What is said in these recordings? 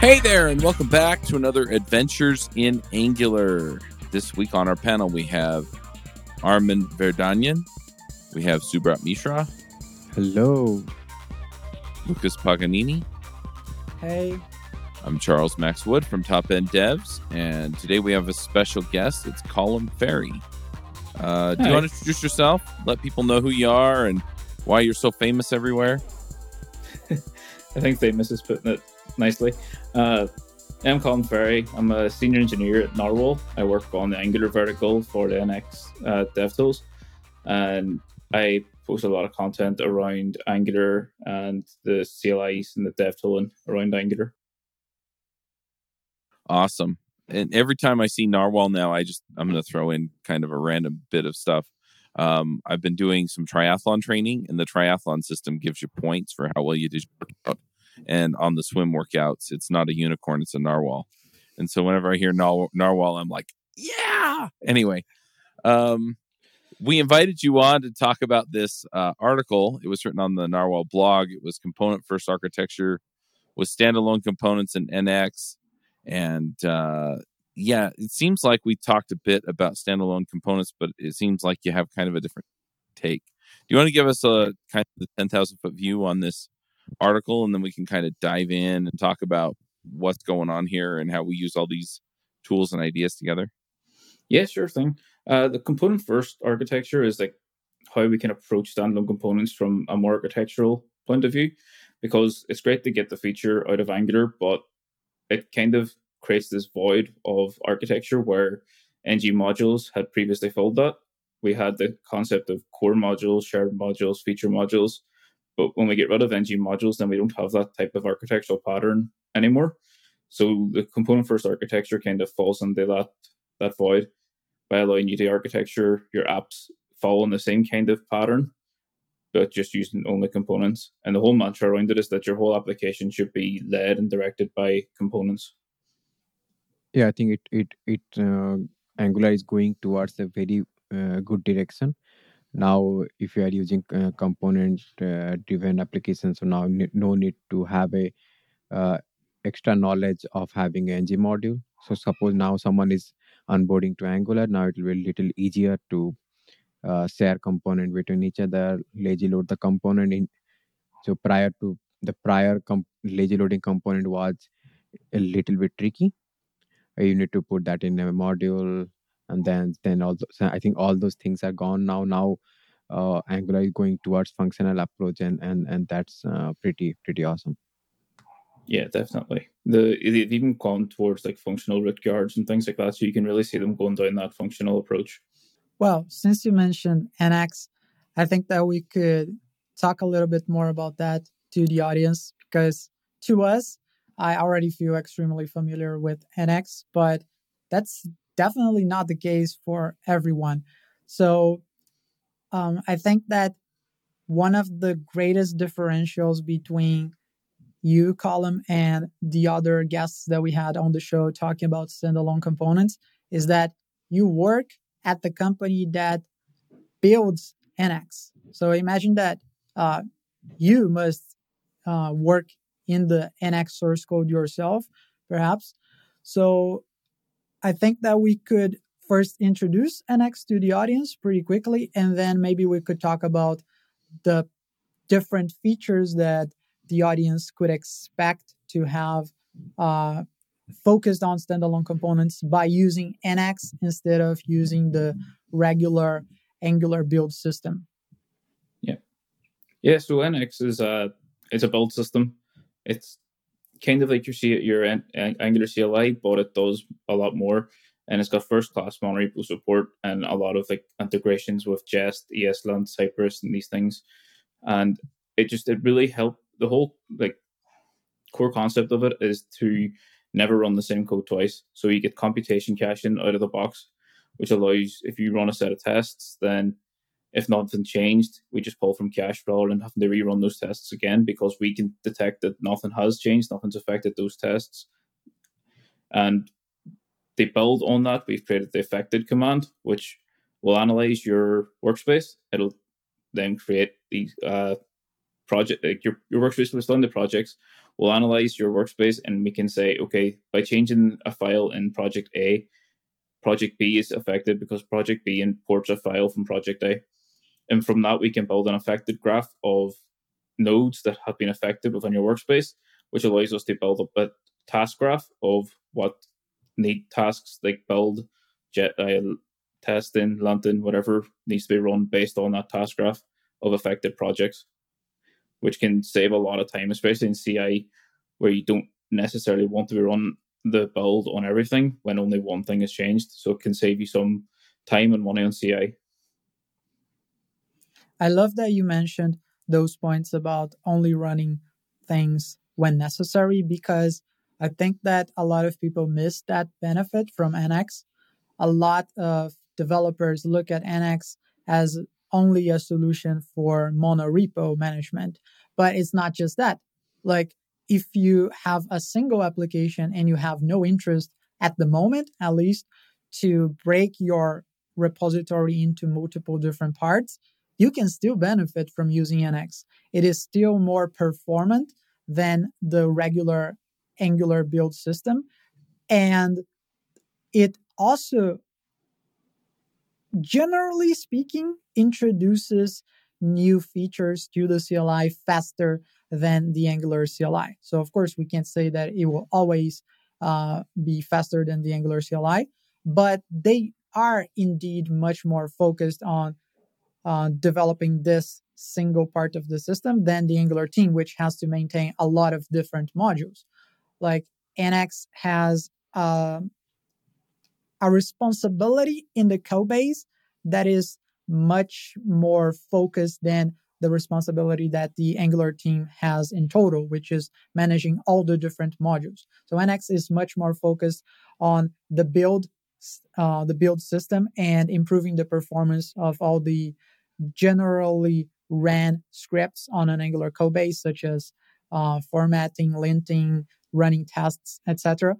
Hey there, and welcome back to another Adventures in Angular. This week on our panel, we have Armen Vardanyan, we have Subrat Mishra, Hello. Lucas Paganini. Hey, I'm Charles Max Wood from Top End Devs, and today we have a special guest. It's Colum Ferry. Uh, do you want to introduce yourself? Let people know who you are and why you're so famous everywhere. I think famous is putting it nicely. Uh, I'm Colum Ferry. I'm a senior engineer at Nrwl. I work on the Angular vertical for the NX uh, DevTools, and I post a lot of content around Angular and the CLIs and the DevTooling around Angular. Awesome. And every time I see Nrwl now, I just I'm going to throw in kind of a random bit of stuff. Um, I've been doing some triathlon training, and the triathlon system gives you points for how well you did your workout. And on the swim workouts, it's not a unicorn; it's a narwhal. And so whenever I hear nar- narwhal, I'm like, yeah. Anyway, um, we invited you on to talk about this uh, article. It was written on the Nrwl blog. It was component first architecture with standalone components in NX and uh, yeah, it seems like we talked a bit about standalone components, but it seems like you have kind of a different take. Do you want to give us a kind of the ten thousand foot view on this article, and then we can kind of dive in and talk about what's going on here and how we use all these tools and ideas together? Yeah, sure thing. Uh, the component first architecture is like how we can approach standalone components from a more architectural point of view, because it's great to get the feature out of Angular, but it kind of creates this void of architecture where ng modules had previously filled that. We had the concept of core modules, shared modules, feature modules, but when we get rid of ng modules, then we don't have that type of architectural pattern anymore. So the component first architecture kind of falls into that that void by allowing you to architecture your apps following the same kind of pattern, but just using only components. And the whole mantra around it is that your whole application should be led and directed by components. Yeah, I think it it it uh, Angular is going towards a very uh, good direction. Now, if you are using uh, component uh, driven applications, so now ne- no need to have a uh, extra knowledge of having an ng module. So suppose now someone is onboarding to Angular, now it will be a little easier to uh, share component between each other, lazy load the component in. So prior to the prior lazy loading component was a little bit tricky. You need to put that in a module, and then then also so I think all those things are gone now. Now uh, Angular is going towards functional approach, and and and that's uh, pretty pretty awesome. Yeah, definitely. The they've even gone towards like functional root guards and things like that, so you can really see them going down that functional approach. well, since you mentioned NX, I think that we could talk a little bit more about that to the audience because to us, I already feel extremely familiar with NX, but that's definitely not the case for everyone. So um, I think that one of the greatest differentials between you, Colum, and the other guests that we had on the show talking about standalone components is that you work at the company that builds NX. So imagine that uh, you must uh, work in the NX source code yourself, perhaps. So I think that we could first introduce NX to the audience pretty quickly, and then maybe we could talk about the different features that the audience could expect to have uh, focused on standalone components by using NX instead of using the regular Angular build system. Yeah, yeah. so NX is a it's a build system. It's kind of like your C- your An- An- Angular CLI, but it does a lot more, and it's got first class monorepo support and a lot of like integrations with Jest, ESLint, Cypress, and these things. And it just it really helped the whole like core concept of it is to never run the same code twice. So you get computation caching out of the box, which allows if you run a set of tests, then if nothing changed, we just pull from cache rather than having to rerun those tests again because we can detect that nothing has changed, nothing's affected those tests. And they build on that. We've created the affected command, which will analyze your workspace. It'll then create the uh, project, like your, your workspace with the projects we'll analyze your workspace and we can say, okay, by changing a file in project A, project B is affected because project B imports a file from project A. And from that, we can build an affected graph of nodes that have been affected within your workspace, which allows us to build a task graph of what need tasks like build, jet, uh, testing, Lantern, whatever needs to be run based on that task graph of affected projects which can save a lot of time, especially in CI where you don't necessarily want to be run the build on everything when only one thing has changed. So it can save you some time and money on CI. I love that you mentioned those points about only running things when necessary because I think that a lot of people miss that benefit from NX. A lot of developers look at NX as only a solution for monorepo management. But it's not just that. Like if you have a single application and you have no interest at the moment, at least, to break your repository into multiple different parts, you can still benefit from using NX. It is still more performant than the regular Angular build system. And it also generally speaking, introduces new features to the CLI faster than the Angular CLI. So, of course, we can't say that it will always uh, be faster than the Angular CLI, but they are indeed much more focused on uh, developing this single part of the system than the Angular team, which has to maintain a lot of different modules. Like NX has uh, a responsibility in the code base that is much more focused than the responsibility that the Angular team has in total, which is managing all the different modules. So NX is much more focused on the build, uh, the build system and improving the performance of all the generally ran scripts on an Angular code base, such as uh, formatting, linting, running tests, etc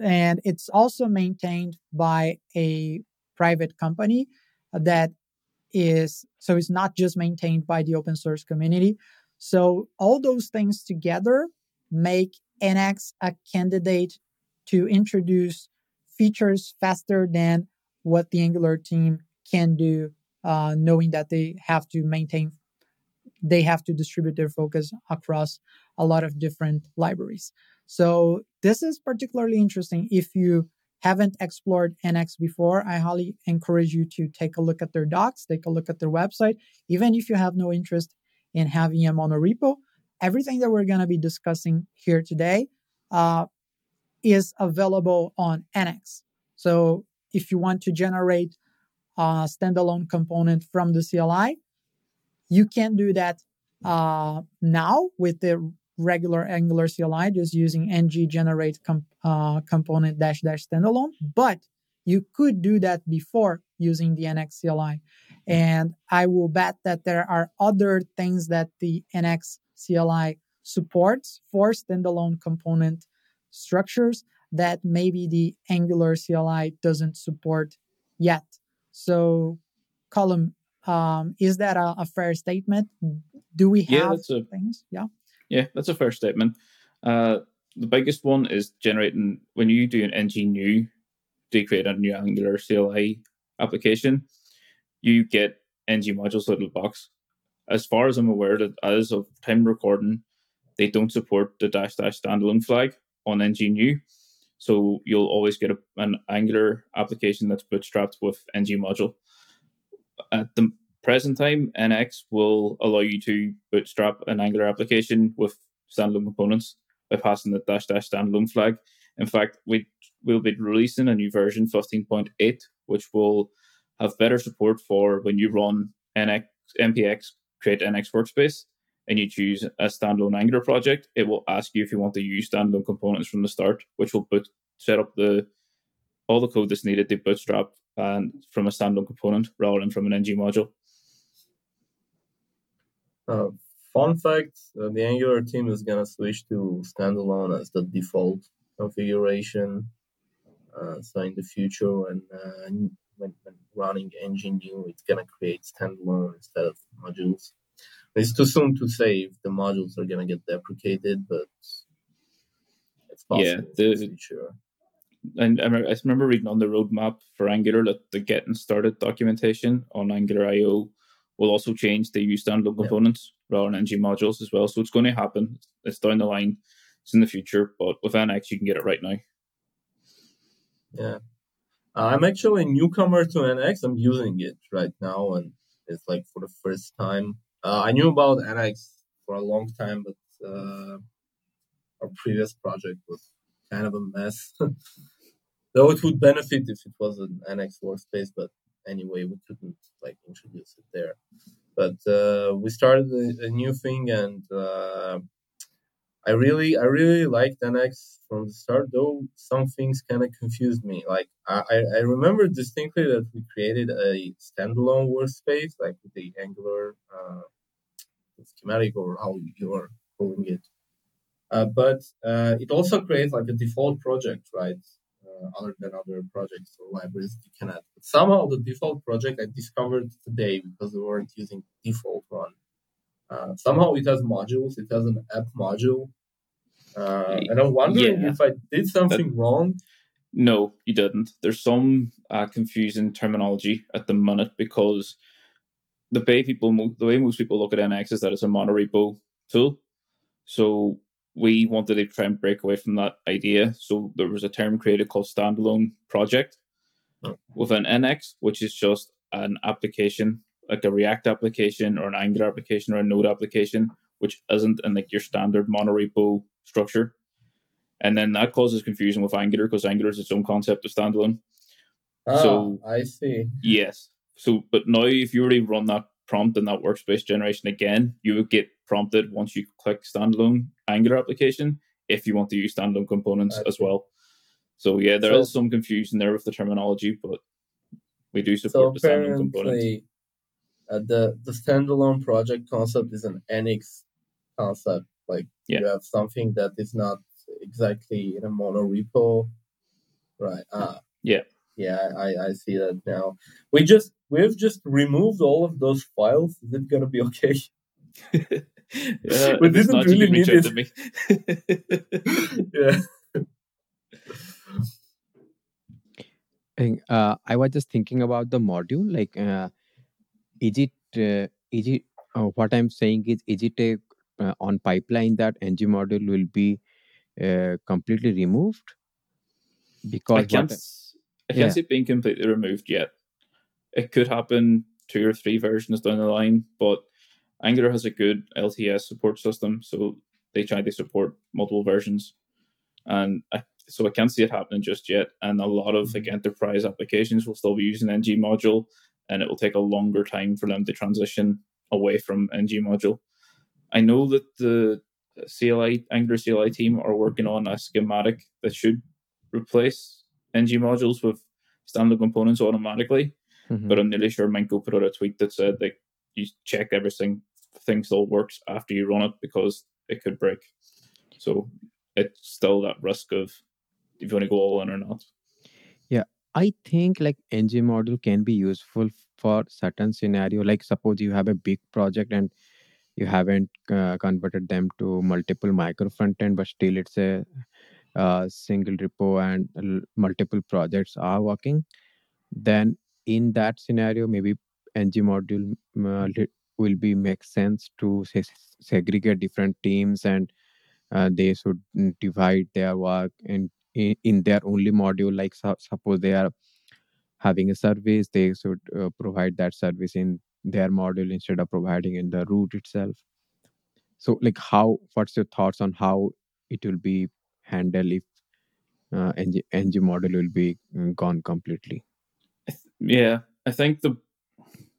and it's also maintained by a private company that is so it's not just maintained by the open source community. So all those things together make nx a candidate to introduce features faster than what the angular team can do uh, knowing that they have to maintain they have to distribute their focus across a lot of different libraries so this is particularly interesting if you haven't explored NX before. I highly encourage you to take a look at their docs, take a look at their website. Even if you have no interest in having a monorepo, everything that we're going to be discussing here today uh, is available on NX. So if you want to generate a standalone component from the CLI, you can do that uh, now with the regular Angular CLI, just using ng generate com- uh, component dash dash standalone. But you could do that before using the NX CLI. And I will bet that there are other things that the NX CLI supports for standalone component structures that maybe the Angular CLI doesn't support yet. So, Colum, um, is that a, a, fair statement? Do we have yeah, a, things? Yeah. Yeah, that's a fair statement. Uh, the biggest one is generating when you do an ng new to create a new Angular CLI application, you get ng modules little box. As far as I'm aware, that as of time recording, they don't support the dash dash standalone flag on ng new. So you'll always get a, an Angular application that's bootstrapped with ng module. At the present time, NX will allow you to bootstrap an Angular application with standalone components by passing the dash dash standalone flag. In fact, we will be releasing a new version 15.8, which will have better support for when you run NX npx create NX workspace and you choose a standalone Angular project. It will ask you if you want to use standalone components from the start, which will boot set up the all the code that's needed to bootstrap and from a standalone component rather than from an ng module. Uh, fun fact uh, the Angular team is to switch to standalone as the default configuration. Uh, so in the future, when, uh, when, when running ng new, it's to create standalone instead of modules. It's too soon to say if the modules are going to get deprecated, but it's possible Yeah, in the- future. and I remember, I remember reading on the roadmap for Angular that the getting started documentation on Angular IO will also change the use standalone Yeah. components rather than ng modules as well. So it's going to happen. It's down the line. It's in the future, but with NX you can get it right now. Yeah. Uh, I'm actually a newcomer to NX. I'm using it right now, and it's like for the first time. Uh, I knew about NX for a long time, but uh, our previous project was kind of a mess. Though it would benefit if it was an NX workspace, but anyway, we couldn't like introduce it there. But uh, we started a, a new thing, and uh, I really, I really liked NX from the start. Though some things kind of confused me. Like I, I remember distinctly that we created a standalone workspace, like the Angular uh, schematic or how you are calling it. Uh, but uh, it also creates like a default project, right? Uh, other than other projects or libraries you can add. But somehow the default project I discovered today because we weren't using default one. Uh, somehow it has modules. It has an app module, uh, and I'm wondering Yeah. if I did something wrong. No, you didn't. There's some uh, confusing terminology at the minute because the way people the way most people look at NX is that it's a monorepo tool. So we wanted to try and break away from that idea. So there was a term created called standalone project Oh. within NX, which is just an application, like a React application or an Angular application or a Node application, which isn't in like your standard monorepo structure. And then that causes confusion with Angular because Angular is its own concept of standalone. Ah, So- I see. Yes. So, but now if you already run that prompt in that workspace generation again, you would get prompted once you click standalone Angular application if you want to use standalone components as well. So yeah, there is So- some confusion there with the terminology, but we do So support the standalone components. uh, the the standalone project concept is an NX concept. Like Yeah. you have something that is not exactly in a monorepo, right? Ah, Yeah. yeah, I I see that now. We just we've just removed all of those files. Is it gonna be okay? yeah, We didn't really need out to me. yeah. think, uh, I was just thinking about the module. Like, uh, is it uh, is it uh, what I'm saying is is it a uh, on pipeline that ng module will be uh, completely removed? Because I can't, s- I can't yeah. see it being completely removed yet. It could happen two or three versions down the line, but Angular has a good LTS support system, so they try to support multiple versions, and I, so I can't see it happening just yet. And a lot of like enterprise applications will still be using ng module, and it will take a longer time for them to transition away from ng module. I know that the CLI Angular CLI team are working on a schematic that should replace ng modules with standard components automatically. Mhm. But I'm nearly sure Minko put out a tweet that said like you check everything, thing still works after you run it because it could break. So it's still that risk of if you want to go all in or not. Yeah. I think like ng module can be useful for certain scenario. Like suppose you have a big project and you haven't uh, converted them to multiple micro front end, but still it's a uh, single repo and l- multiple projects are working. Then in that scenario, maybe ng module uh, will be make sense to se- segregate different teams and uh, they should divide their work in, in in their only module like su- suppose they are having a service they should uh, provide that service in their module instead of providing in the root itself so like how what's your thoughts on how it will be handled if uh, ng, ng model will be mm, gone completely Yeah, I think the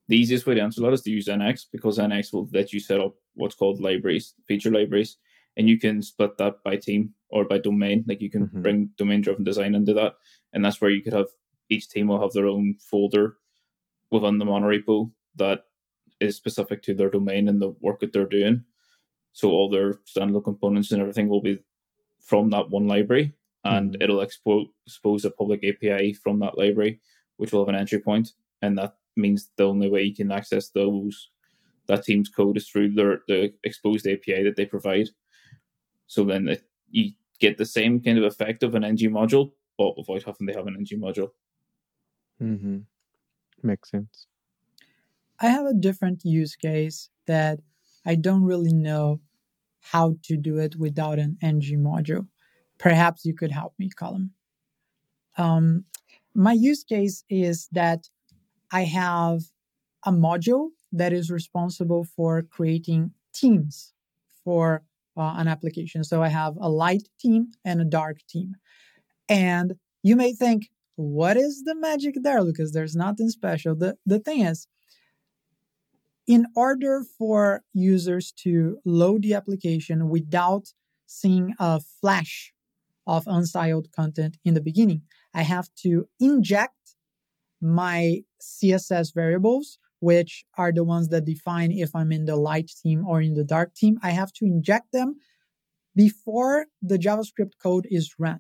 the easiest way to answer that is to use NX because NX will let you set up what's called libraries, feature libraries, and you can split that by team or by domain. Like you can Mhm. bring domain driven design into that, and that's where you could have each team will have their own folder within the monorepo that is specific to their domain and the work that they're doing. So all their standalone components and everything will be from that one library, and Mhm. it'll expo- expose a public API from that library, which will have an entry point, and that means the only way you can access those that team's code is through their the exposed API that they provide. So then it, you get the same kind of effect of an ng module, but without having to have an ng module. Mm-hmm. Makes sense. I have a different use case that I don't really know how to do it without an ng module. Perhaps you could help me, Colum. Um, my use case is that I have a module that is responsible for creating teams for uh, an application. So I have a light team and a dark team. And you may think, what is the magic there, Lucas? There's nothing special. The, the thing is, in order for users to load the application without seeing a flash of unstyled content in the beginning, I have to inject my CSS variables, which are the ones that define if I'm in the light theme or in the dark theme. I have to inject them before the JavaScript code is run.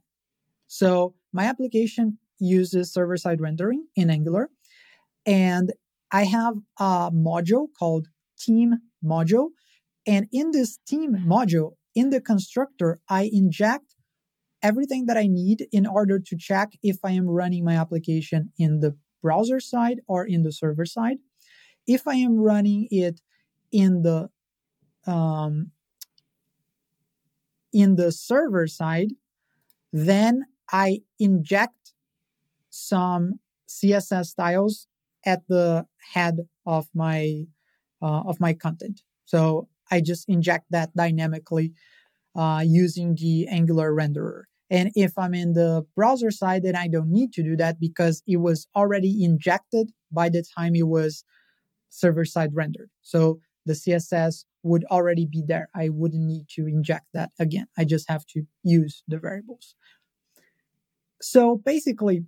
So my application uses server side rendering in Angular. And I have a module called team module. And in this team module, in the constructor, I inject everything that I need in order to check if I am running my application in the browser side or in the server side. If I am running it in the um, in the server side, then I inject some CSS styles at the head of my uh, of my content. So I just inject that dynamically uh, using the Angular renderer. And if I'm in the browser side, then I don't need to do that because it was already injected by the time it was server side rendered. So the CSS would already be there. I wouldn't need to inject that again. I just have to use the variables. So basically,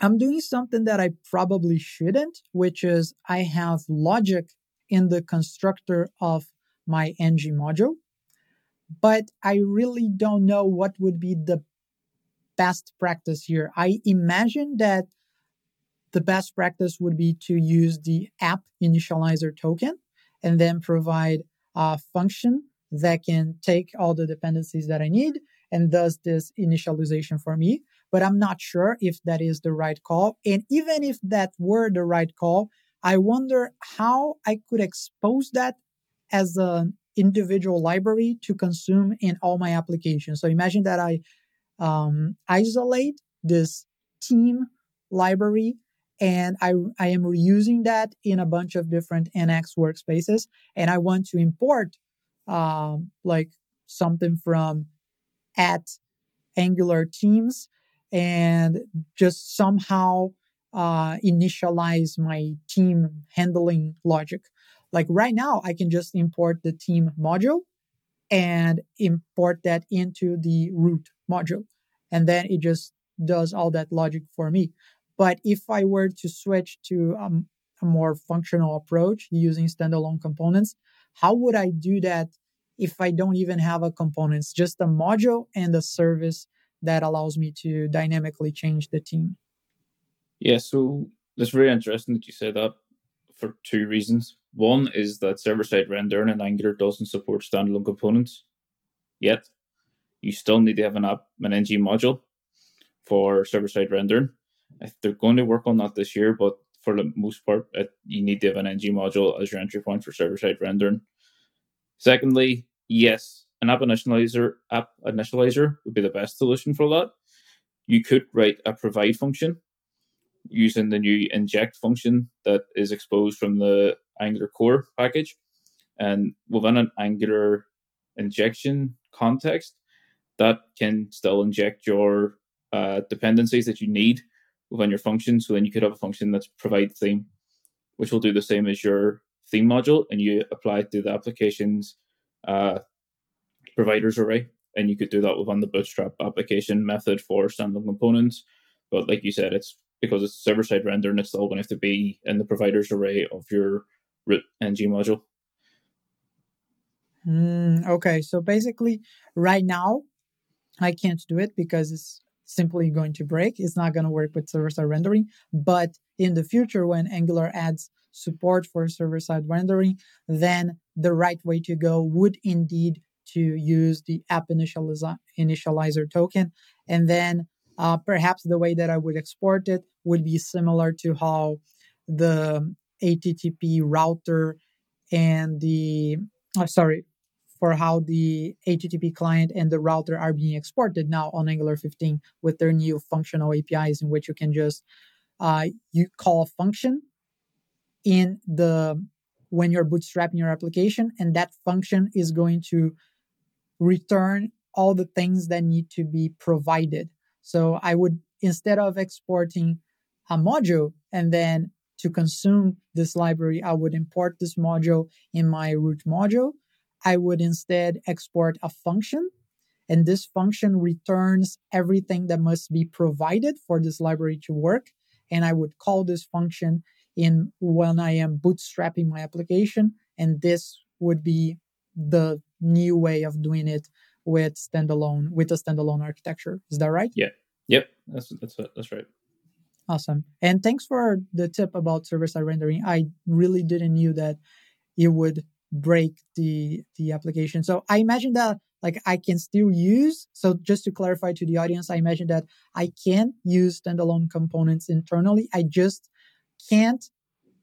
I'm doing something that I probably shouldn't, which is I have logic in the constructor of my ng module, but I really don't know what would be the best practice here. I imagine that the best practice would be to use the app initializer token and then provide a function that can take all the dependencies that I need and does this initialization for me but I'm not sure if that is the right call. And even if that were the right call, I wonder how I could expose that as an individual library to consume in all my applications. So imagine that I um, isolate this team library and I, I am reusing that in a bunch of different NX workspaces. And I want to import um, like something from at Angular themes and just somehow uh, initialize my team handling logic. Like right now, I can just import the team module and import that into the root module. And then it just does all that logic for me. But if I were to switch to um, a more functional approach using standalone components, how would I do that if I don't even have a components, just a module and a service that allows me to dynamically change the team. Yeah, so it's very interesting that you say that for two reasons. One is that server side rendering in Angular doesn't support standalone components yet. You still need to have an app, an ng module for server side rendering. They're going to work on that this year, but for the most part, it, you need to have an ng module as your entry point for server side rendering. Secondly, yes, an app initializer app initializer would be the best solution for that. You could write a provide function using the new inject function that is exposed from the Angular core package. And within an Angular injection context, that can still inject your uh, dependencies that you need within your function. So then you could have a function that's provide theme, which will do the same as your theme module, and you apply it to the application's uh, providers array. And you could do that within the Bootstrap application method for standalone components. But like you said, it's because it's server side rendering, it's still going to have to be in the providers array of your root ng module. Mm, okay, so basically, right now, I can't do it because it's simply going to break. It's not going to work with server side rendering. But in the future, when Angular adds support for server side rendering, then the right way to go would indeed to use the app initializer, token. And then uh, perhaps the way that I would export it would be similar to how the HTTP router and the, oh, sorry, for how the HTTP client and the router are being exported now on Angular 15 with their new functional APIs in which you can just uh, you call a function in the when you're bootstrapping your application and that function is going to return all the things that need to be provided so i would instead of exporting a module and then to consume this library i would import this module in my root module i would instead export a function and this function returns everything that must be provided for this library to work and i would call this function in when I am bootstrapping my application. And this would be the new way of doing it with standalone with a standalone architecture. Is that right? Yeah. Yep. That's that's that's right. Awesome. And thanks for the tip about server side rendering. I really didn't knew that it would break the the application. So I imagine that like I can still use. So just to clarify to the audience, I imagine that I can use standalone components internally. I just can't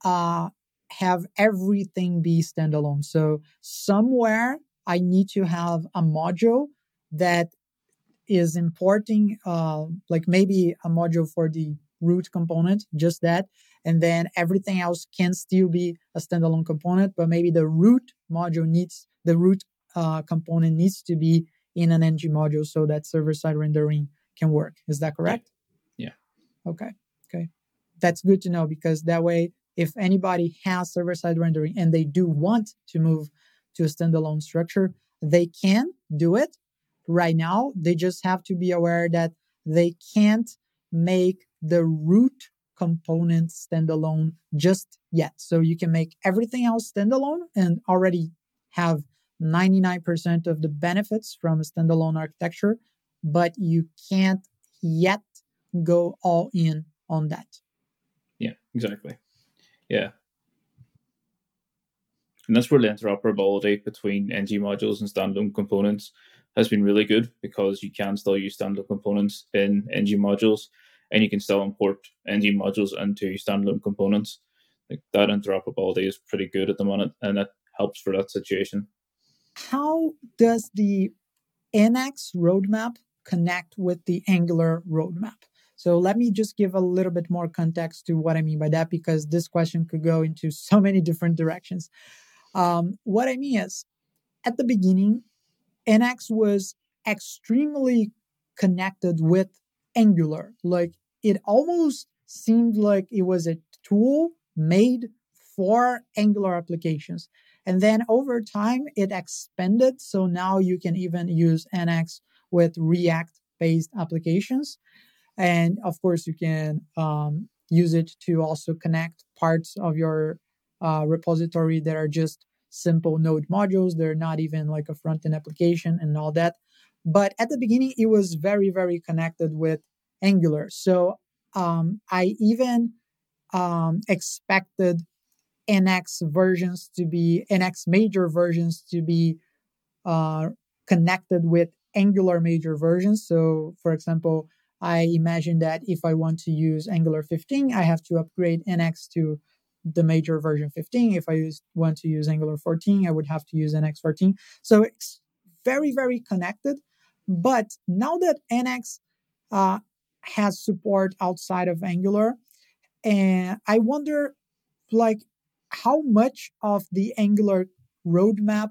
uh, have everything be standalone. So somewhere I need to have a module that is importing, uh, like maybe a module for the root component, just that. And then everything else can still be a standalone component, but maybe the root module needs, the root uh, component needs to be in an ng module so that server side rendering can work. Is that correct? Yeah. Okay. Okay that's good to know because that way, if anybody has server side rendering and they do want to move to a standalone structure, they can do it right now. They just have to be aware that they can't make the root component standalone just yet. So you can make everything else standalone and already have 99% of the benefits from a standalone architecture, but you can't yet go all in on that. Yeah, exactly. Yeah. And that's where the interoperability between ng modules and standalone components has been really good because you can still use standalone components in ng modules and you can still import ng modules into standalone components. Like that interoperability is pretty good at the moment and it helps for that situation. How does the NX roadmap connect with the Angular roadmap? So let me just give a little bit more context to what I mean by that, because this question could go into so many different directions. Um, what I mean is, at the beginning, NX was extremely connected with Angular. Like it almost seemed like it was a tool made for Angular applications. And then over time, it expanded. So now you can even use NX with React based applications. And of course, you can um, use it to also connect parts of your uh, repository that are just simple node modules. They're not even like a front end application and all that. But at the beginning, it was very, very connected with Angular. So um, I even um, expected NX versions to be, NX major versions to be uh, connected with Angular major versions. So, for example, I imagine that if I want to use Angular 15, I have to upgrade NX to the major version 15. If I want to use Angular 14, I would have to use NX 14. So it's very, very connected. But now that NX uh, has support outside of Angular, and I wonder, like, how much of the Angular roadmap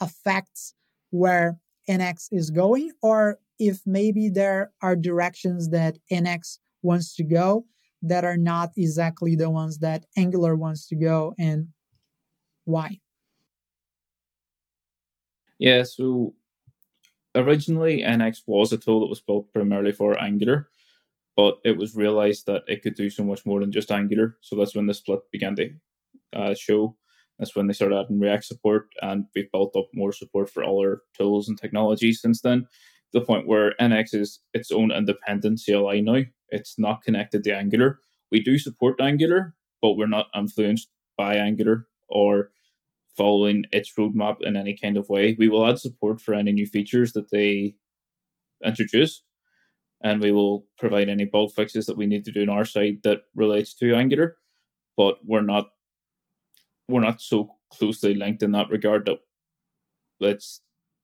affects where NX is going, or if maybe there are directions that NX wants to go that are not exactly the ones that Angular wants to go and why? Yeah, so originally NX was a tool that was built primarily for Angular, but it was realized that it could do so much more than just Angular. So that's when the split began to uh, show. That's when they started adding React support, and we've built up more support for other tools and technologies since then To the point where NX is its own independent CLI now. It's not connected to Angular. We do support Angular, but we're not influenced by Angular or following its roadmap in any kind of way. We will add support for any new features that they introduce, and we will provide any bug fixes that we need to do on our side that relates to Angular. But we're not we're not so closely linked in that regard that it's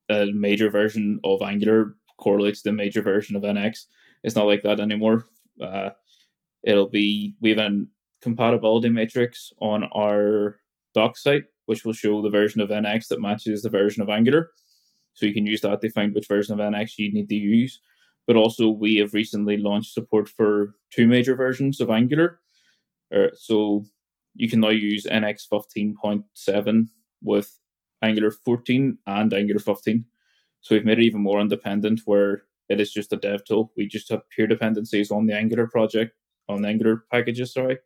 a major version of Angular correlates to the major version of NX. It's not like that anymore. Uh, it'll be we have a compatibility matrix on our doc site, which will show the version of NX that matches the version of Angular. So you can use that to find which version of NX you need to use. But also, we have recently launched support for two major versions of Angular. Uh, so you can now use NX 15.7 with Angular 14 and Angular 15. So we've made it even more independent where it is just a dev tool. We just have peer dependencies on the Angular project, on the Angular packages, sorry.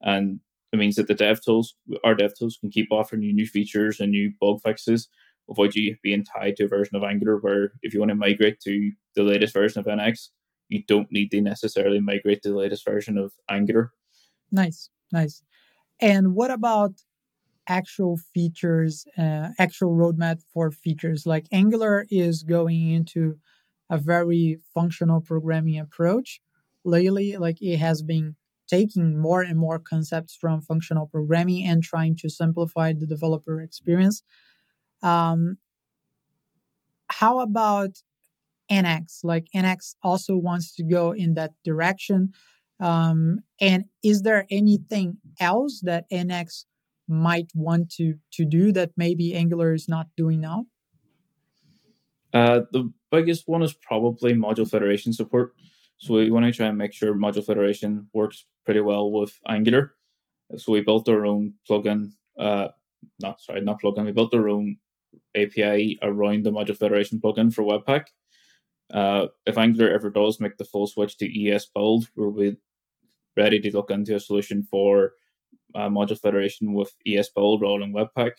And it means that the dev tools, our dev tools can keep offering you new features and new bug fixes avoid you being tied to a version of Angular where if you want to migrate to the latest version of NX, you don't need to necessarily migrate to the latest version of Angular. Nice, nice. And what about actual features, uh, actual roadmap for features? Like Angular is going into a very functional programming approach. Lately, like it has been taking more and more concepts from functional programming and trying to simplify the developer experience. Um, how about NX? Like NX also wants to go in that direction. Um, and is there anything else that NX might want to to do that maybe Angular is not doing now? Uh, the biggest one is probably module federation support. So we want to try and make sure module federation works pretty well with Angular. So we built our own plugin. Uh, not sorry, not plugin. We built our own API around the module federation plugin for Webpack. Uh, if Angular ever does make the full switch to ES build, we're we ready to look into a solution for uh, module federation with ES build rolling Webpack.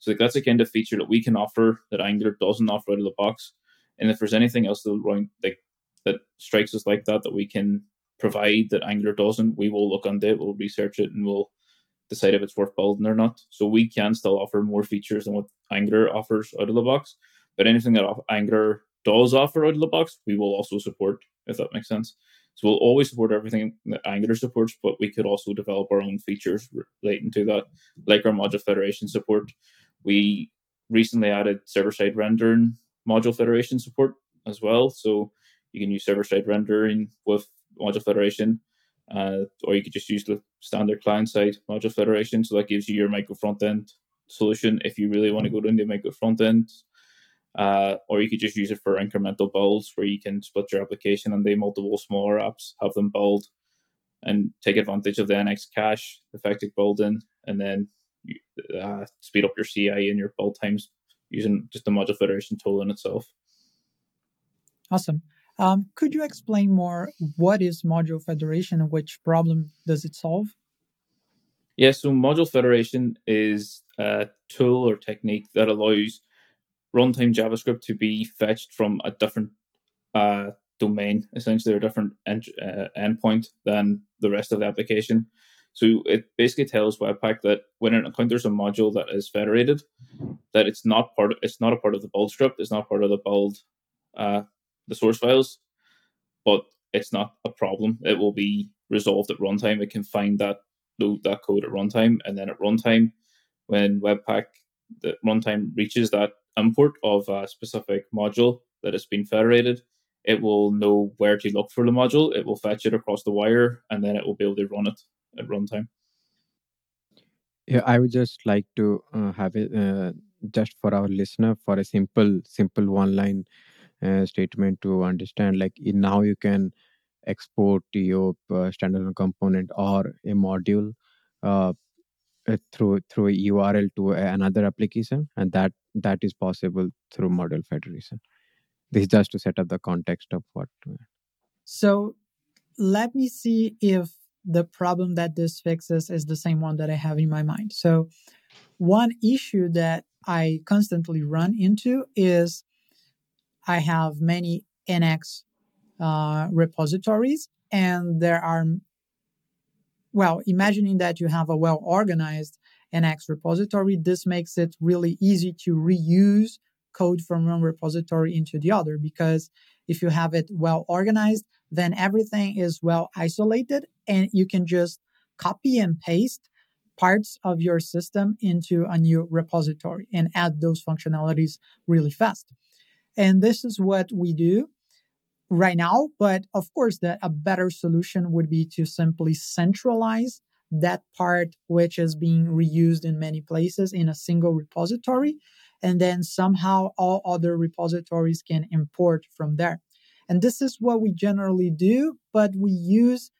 So like, that's a kind of feature that we can offer that Angular doesn't offer out of the box. And if there's anything else that, like, that strikes us like that that we can provide that Angular doesn't, we will look on it, we'll research it, and we'll decide if it's worth building or not. So we can still offer more features than what Angular offers out of the box. But anything that Angular does offer out of the box, we will also support, if that makes sense. So we'll always support everything that Angular supports, but we could also develop our own features relating to that, like our module federation support. We recently added server side rendering module federation support as well. So you can use server side rendering with module federation uh, or you could just use the standard client side module federation. So that gives you your micro front end solution if you really want to go the micro front end. Uh, or you could just use it for incremental builds where you can split your application and the multiple smaller apps, have them build and take advantage of the NX cache, effective building, and then uh, speed up your CI and your build times using just the module federation tool in itself. Awesome. Um, could you explain more what is module federation and which problem does it solve? Yeah, so module federation is a tool or technique that allows runtime JavaScript to be fetched from a different uh, domain, essentially, a different end, uh, endpoint than the rest of the application. So it basically tells Webpack that when it encounters a module that is federated, that it's not part of, it's not a part of the build script, it's not part of the build uh, the source files, but it's not a problem. It will be resolved at runtime. It can find that load that code at runtime, and then at runtime, when Webpack the runtime reaches that import of a specific module that has been federated, it will know where to look for the module. It will fetch it across the wire, and then it will be able to run it at runtime. Yeah, I would just like to uh, have it uh, just for our listener for a simple, simple one line uh, statement to understand like in now you can export your uh, standalone component or a module uh, uh through through a url to another application and that that is possible through module federation this is just to set up the context of what so let me see if the problem that this fixes is the same one that i have in my mind so one issue that i constantly run into is I have many NX uh, repositories, and there are, well, imagining that you have a well organized NX repository. This makes it really easy to reuse code from one repository into the other because if you have it well organized, then everything is well isolated and you can just copy and paste parts of your system into a new repository and add those functionalities really fast. And this is what we do right now. But of course, that a better solution would be to simply centralize that part which is being reused in many places in a single repository. And then somehow all other repositories can import from there. And this is what we generally do, but we use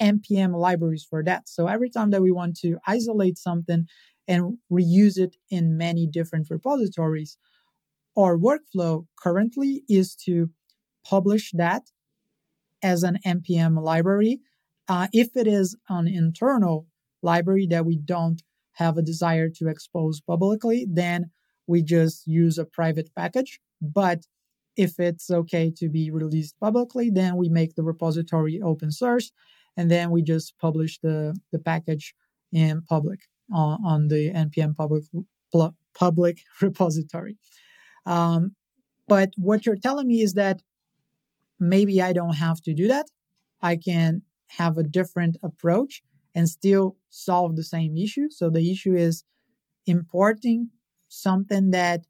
npm libraries for that. So every time that we want to isolate something and reuse it in many different repositories, our workflow currently is to publish that as an npm library. Uh, if it is an internal library that we don't have a desire to expose publicly, then we just use a private package. But if it's okay to be released publicly, then we make the repository open source and then we just publish the, the package in public on, on the npm public public repository. Um, but what you're telling me is that maybe I don't have to do that. I can have a different approach and still solve the same issue. So the issue is importing something that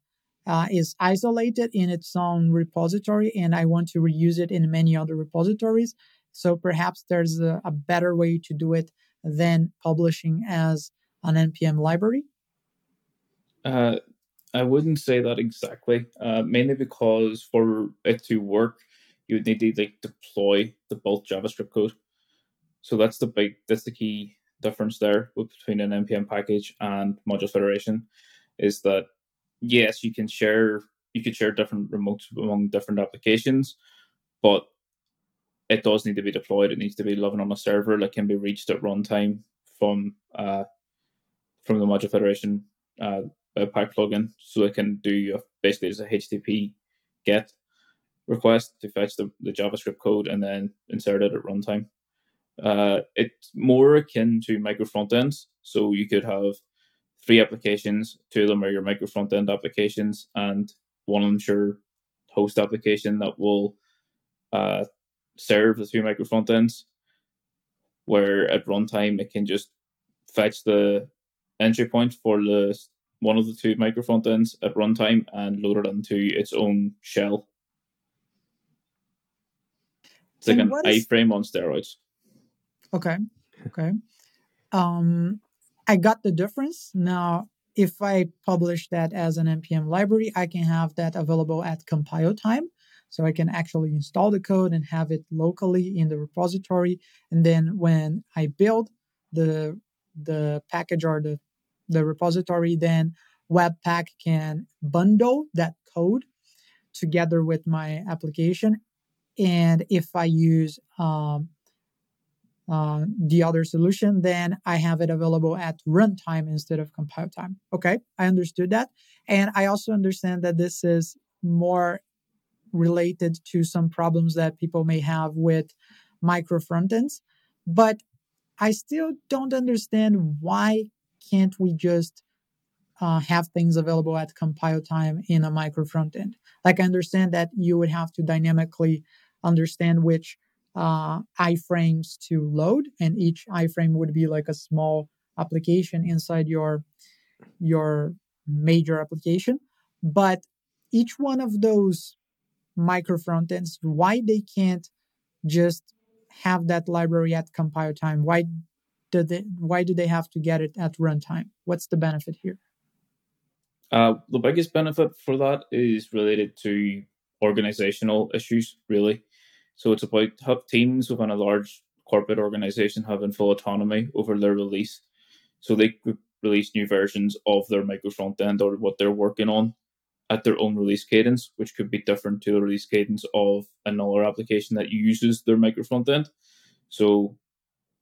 uh, is isolated in its own repository and I want to reuse it in many other repositories. So perhaps there's a, a better way to do it than publishing as an NPM library. Uh, I wouldn't say that exactly, uh, mainly because for it to work, you would need to like deploy the bulk JavaScript code. So that's the big, that's the key difference there between an npm package and module federation, is that yes, you can share, you could share different remotes among different applications, but it does need to be deployed. It needs to be living on a server that can be reached at runtime from uh, from the module federation uh, pack plugin, so it can do basically as a HTTP get request to fetch the, the JavaScript code and then insert it at runtime. Uh, it's more akin to micro front ends. So you could have three applications, two of them are your micro front end applications, and one of them's your host application that will uh, serve the two micro front ends. Where at runtime it can just fetch the entry point for the one of the two micro front ends at runtime and load it into its own shell it's like and an iframe on steroids. Okay. Okay. Um, I got the difference. Now, if I publish that as an npm library, I can have that available at compile time. So I can actually install the code and have it locally in the repository. And then when I build the the package or the the repository, then Webpack can bundle that code together with my application and if I use um, uh, the other solution, then I have it available at runtime instead of compile time. Okay, I understood that. And I also understand that this is more related to some problems that people may have with micro frontends. But I still don't understand why can't we just uh, have things available at compile time in a micro frontend? Like I understand that you would have to dynamically understand which uh, iframes to load, and each iframe would be like a small application inside your your major application. But each one of those micro frontends, why they can't just have that library at compile time? Why do they why do they have to get it at runtime? What's the benefit here? Uh, the biggest benefit for that is related to organizational issues, really. So it's about have teams within a large corporate organization having full autonomy over their release. So they could release new versions of their micro front end or what they're working on at their own release cadence, which could be different to the release cadence of another application that uses their micro front end. So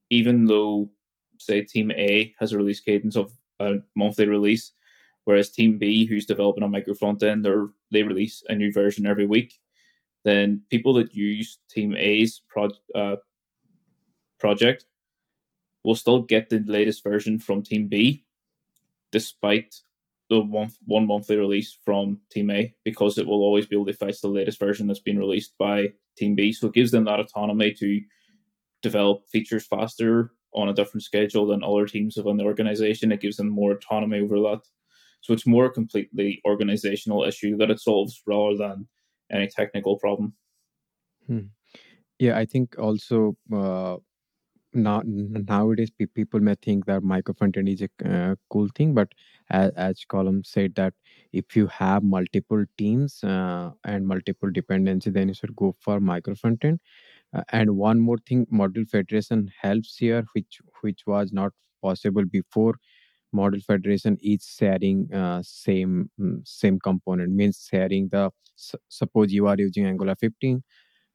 even though, say, Team A has a release cadence of a monthly release, whereas Team B, who's developing a micro front end, they release a new version every week, then people that use Team A's pro- uh, project will still get the latest version from Team B, despite the one, one monthly release from Team A, because it will always be able to fetch the latest version that's been released by Team B. So it gives them that autonomy to develop features faster on a different schedule than other teams within the organization. It gives them more autonomy over that. So it's more a completely organizational issue that it solves rather than any technical problem. Hmm. Yeah, I think also uh, now nowadays people may think that micro frontend is a uh, cool thing, but as, as Colum said that if you have multiple teams uh, and multiple dependency, then you should go for micro frontend. Uh, and one more thing, module federation helps here, which which was not possible before. Module federation is sharing uh, same mm, same component means sharing the suppose you are using Angular 15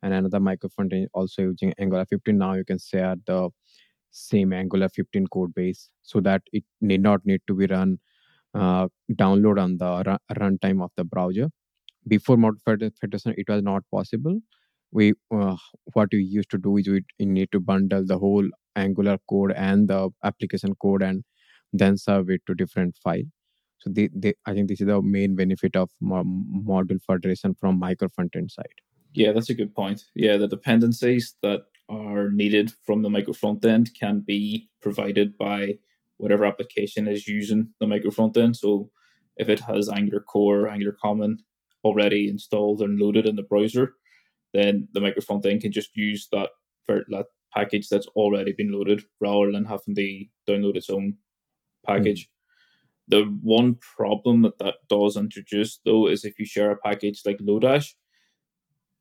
and another micro frontend also using Angular 15. Now you can share the same Angular 15 code base so that it need not need to be run uh, download on the ru- runtime of the browser. Before module federation, it was not possible. We uh, what we used to do is we need to bundle the whole Angular code and the application code and then serve it to different file. So they, they, I think this is the main benefit of mo- module federation from micro frontend side. Yeah, that's a good point. Yeah, the dependencies that are needed from the micro front end can be provided by whatever application is using the micro front end. So if it has Angular Core, Angular Common already installed and loaded in the browser, then the micro front end can just use that that package that's already been loaded rather than having to download its own package. The one problem that that does introduce though is if you share a package like Lodash,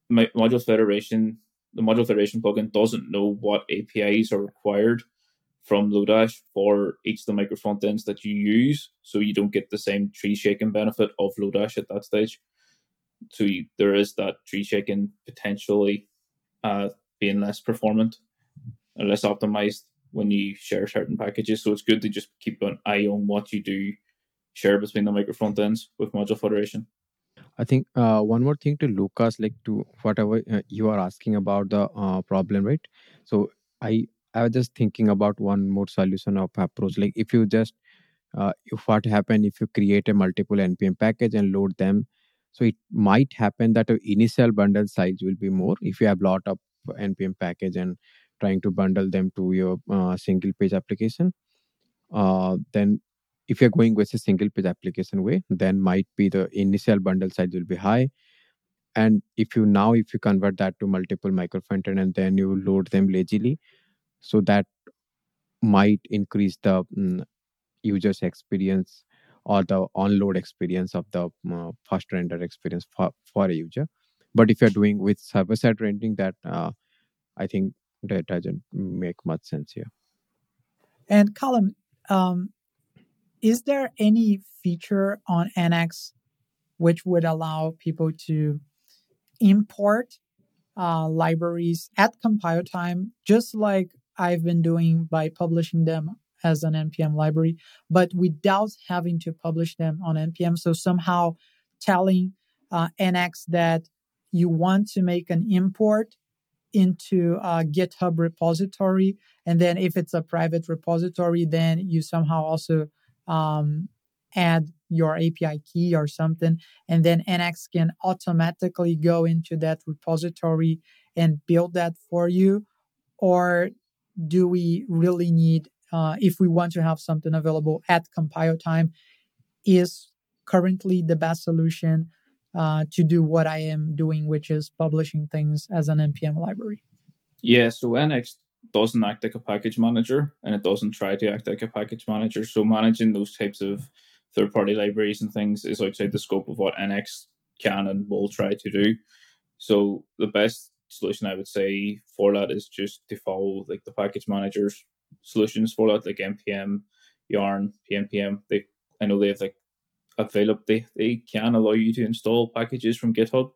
my module federation the module federation plugin doesn't know what apis are required from lodash for each of the micro front ends that you use so you don't get the same tree shaking benefit of lodash at that stage. So you, there is that tree shaking potentially uh, being less performant and less optimized when you share certain packages so it's good to just keep an eye on what you do share between the micro front ends with module federation I think uh, one more thing to Lucas, like to whatever uh, you are asking about the uh, problem, right? So I I was just thinking about one more solution of approach. Like if you just uh, if what happen if you create a multiple npm package and load them, so it might happen that initial bundle size will be more if you have lot of npm package and trying to bundle them to your uh, single page application. Uh, then if you're going with a single page application way then might be the initial bundle size will be high and if you now if you convert that to multiple micro frontend and then you load them lazily so that might increase the mm, user's experience or the onload experience of the uh, first render experience for, for a user but if you're doing with server side rendering that uh, i think that doesn't make much sense here And Colum, um, is there any feature on NX which would allow people to import uh, libraries at compile time, just like I've been doing by publishing them as an npm library, but without having to publish them on npm? So somehow telling uh, NX that you want to make an import into a GitHub repository, and then if it's a private repository, then you somehow also um, add your API key or something, and then NX can automatically go into that repository and build that for you? Or do we really need, uh, if we want to have something available at compile time, is currently the best solution uh, to do what I am doing, which is publishing things as an npm library? Yeah, so NX doesn't act like a package manager and it doesn't try to act like a package manager. So managing those types of third party libraries and things is outside the scope of what NX can and will try to do. So the best solution I would say for that is just to follow like the package managers solutions for that, like npm, yarn, pnpm. They I know they have like available they, they can allow you to install packages from GitHub,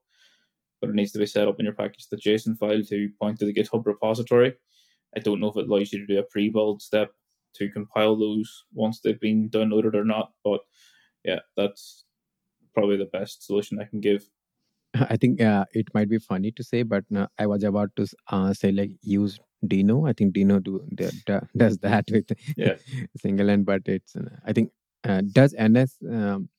but it needs to be set up in your package the JSON file to point to the GitHub repository. I don't know if it allows you to do a pre-build step to compile those once they've been downloaded or not, but yeah, that's probably the best solution I can give. I think uh, it might be funny to say, but uh, I was about to uh, say like use Deno. I think Deno do, do, does that with Yeah. single end, but it's uh, I think Uh, does NX um,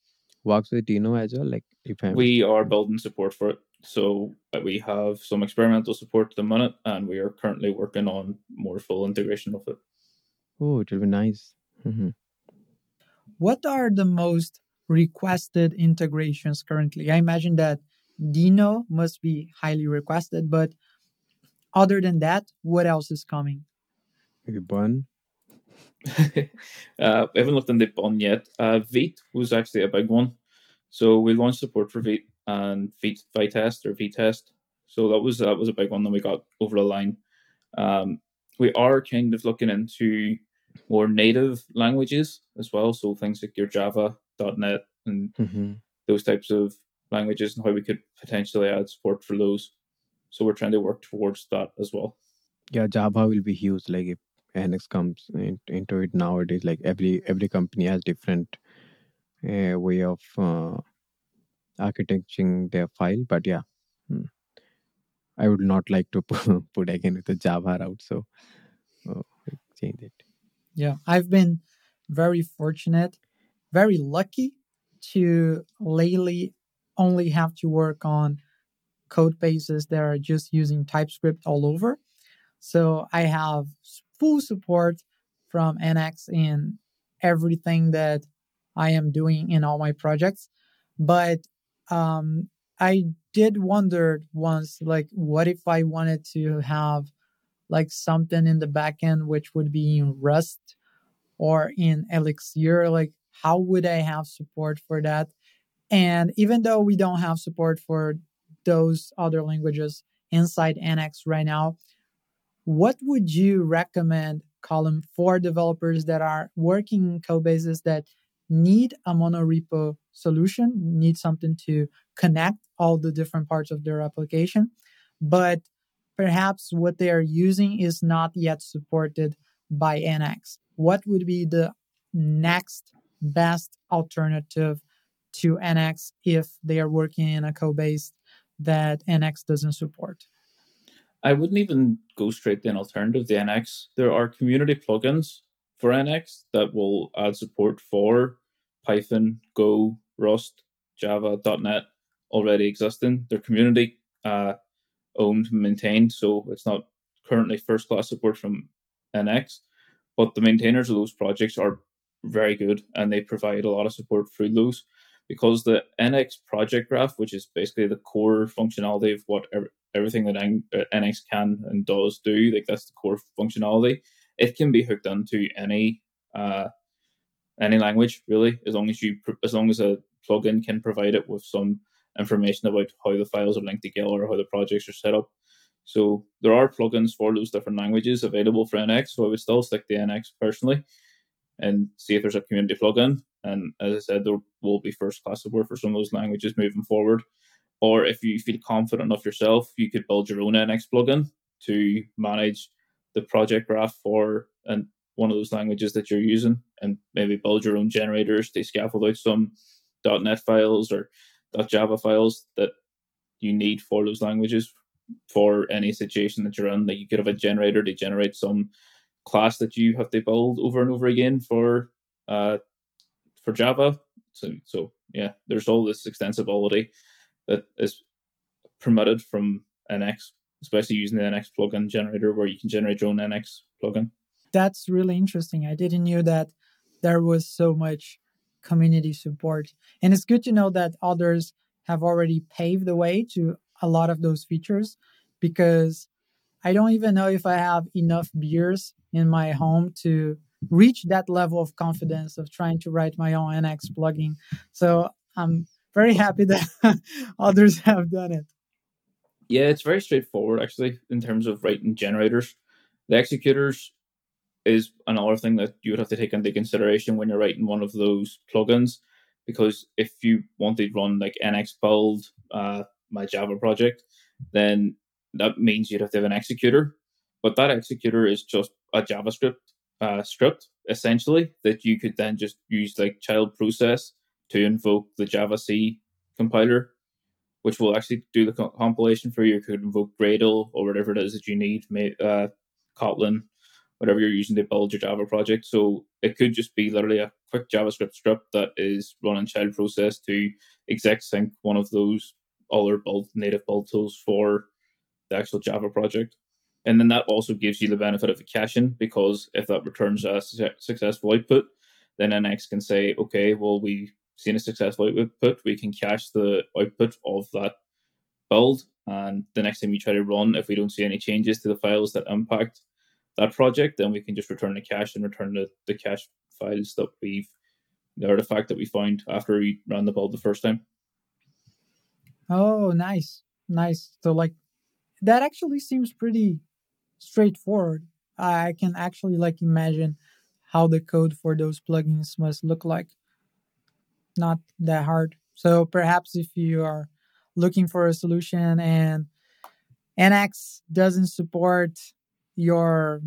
works with Deno as well? Like if I'm We are building support for it. So we have some experimental support at the minute, and we are currently working on more full integration of it. oh, it will be nice. Mhm. What are the most requested integrations currently? I imagine that Deno must be highly requested, but other than that, what else is coming? Maybe Bun. uh, I haven't looked into Bun yet. Uh, Vite was actually a big one. So we launched support for Vite and Vite Vitest or Vitest. So that was that was a big one that we got over the line. Um, we are kind of looking into more native languages as well. So things like your Java, .NET, and Mhm. those types of languages, and how we could potentially add support for those. So we're trying to work towards that as well. Yeah, Java will be huge. Like if NX comes in, into it nowadays, like every every company has different uh, way of uh, architecting their file. But yeah, hmm. I would not like to put again with the Java route. So uh, change it. Yeah, I've been very fortunate, very lucky to lately only have to work on code bases that are just using TypeScript all over. So I have full support from NX in everything that I am doing in all my projects. But um, I did wonder once, like, what if I wanted to have like something in the backend which would be in Rust or in Elixir? Like, how would I have support for that? And even though we don't have support for those other languages inside NX right now, what would you recommend, Colum, for developers that are working in code bases that need a monorepo solution, need something to connect all the different parts of their application, but perhaps what they are using is not yet supported by NX? What would be the next best alternative to NX if they are working in a code base that NX doesn't support? I wouldn't even go straight to an alternative to NX. There are community plugins for NX that will add support for Python, Go, Rust, Java, .NET already existing. They're community uh, owned and maintained, so it's not currently first class support from NX. But the maintainers of those projects are very good and they provide a lot of support through those because the NX project graph, which is basically the core functionality of what everything that NX can and does do, like that's the core functionality. It can be hooked into any uh, any language really, as long as you as long as a plugin can provide it with some information about how the files are linked together or how the projects are set up. So there are plugins for those different languages available for NX. So I would still stick to NX personally and see if there's a community plugin. And as I said, there will be first class support for some of those languages moving forward. Or if you feel confident enough yourself, you could build your own NX plugin to manage the project graph for and one of those languages that you're using, and maybe build your own generators to scaffold out some .NET files or .java files that you need for those languages for any situation that you're in. Like you could have a generator to generate some class that you have to build over and over again for uh for Java. So so yeah, there's all this extensibility that is permitted from NX, especially using the NX plugin generator where you can generate your own NX plugin. That's really interesting. I didn't know that there was so much community support. And it's good to know that others have already paved the way to a lot of those features because I don't even know if I have enough beers in my home to reach that level of confidence of trying to write my own NX plugin. So I'm very happy that others have done it. Yeah, it's very straightforward actually in terms of writing generators. The executors is another thing that you would have to take into consideration when you're writing one of those plugins, because if you want to run like NX build uh, my Java project, then that means you'd have to have an executor. But that executor is just a JavaScript uh, script essentially that you could then just use like child process to invoke the Java C compiler, which will actually do the co- compilation for you. You could invoke Gradle or whatever it is that you need, uh, Kotlin, whatever you're using to build your Java project. So it could just be literally a quick JavaScript script that is running child process to exec sync one of those other build native build tools for the actual Java project. And then that also gives you the benefit of the caching because if that returns a su- successful output, then NX can say, okay, well, we've seen a successful output. We can cache the output of that build. And the next time you try to run, if we don't see any changes to the files that impact that project, then we can just return the cache and return the, the cache files that we've, the artifact that we found after we ran the build the first time. Oh, nice, nice. So like that actually seems pretty straightforward. I can actually like imagine how the code for those plugins must look like. Not that hard. So perhaps if you are looking for a solution and NX doesn't support your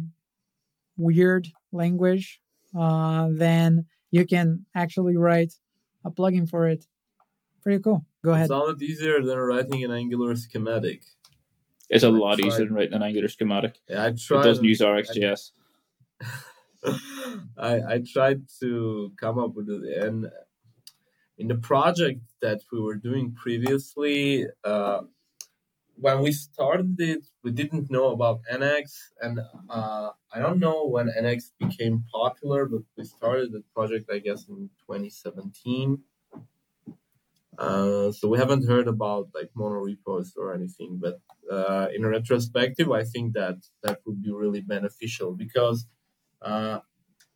weird language, uh, then you can actually write a plugin for it. Pretty cool. Go ahead. It's a lot easier than writing an Angular schematic. It's a I lot easier than writing an Angular schematic. Yeah, I It doesn't use RxJS. I I tried to come up with it, and in the project that we were doing previously, uh, when we started it, we didn't know about NX, and uh, I don't know when NX became popular, but we started the project, I guess, in 2017. Uh, so we haven't heard about like monorepos or anything, but uh, in retrospective, I think that that would be really beneficial because uh,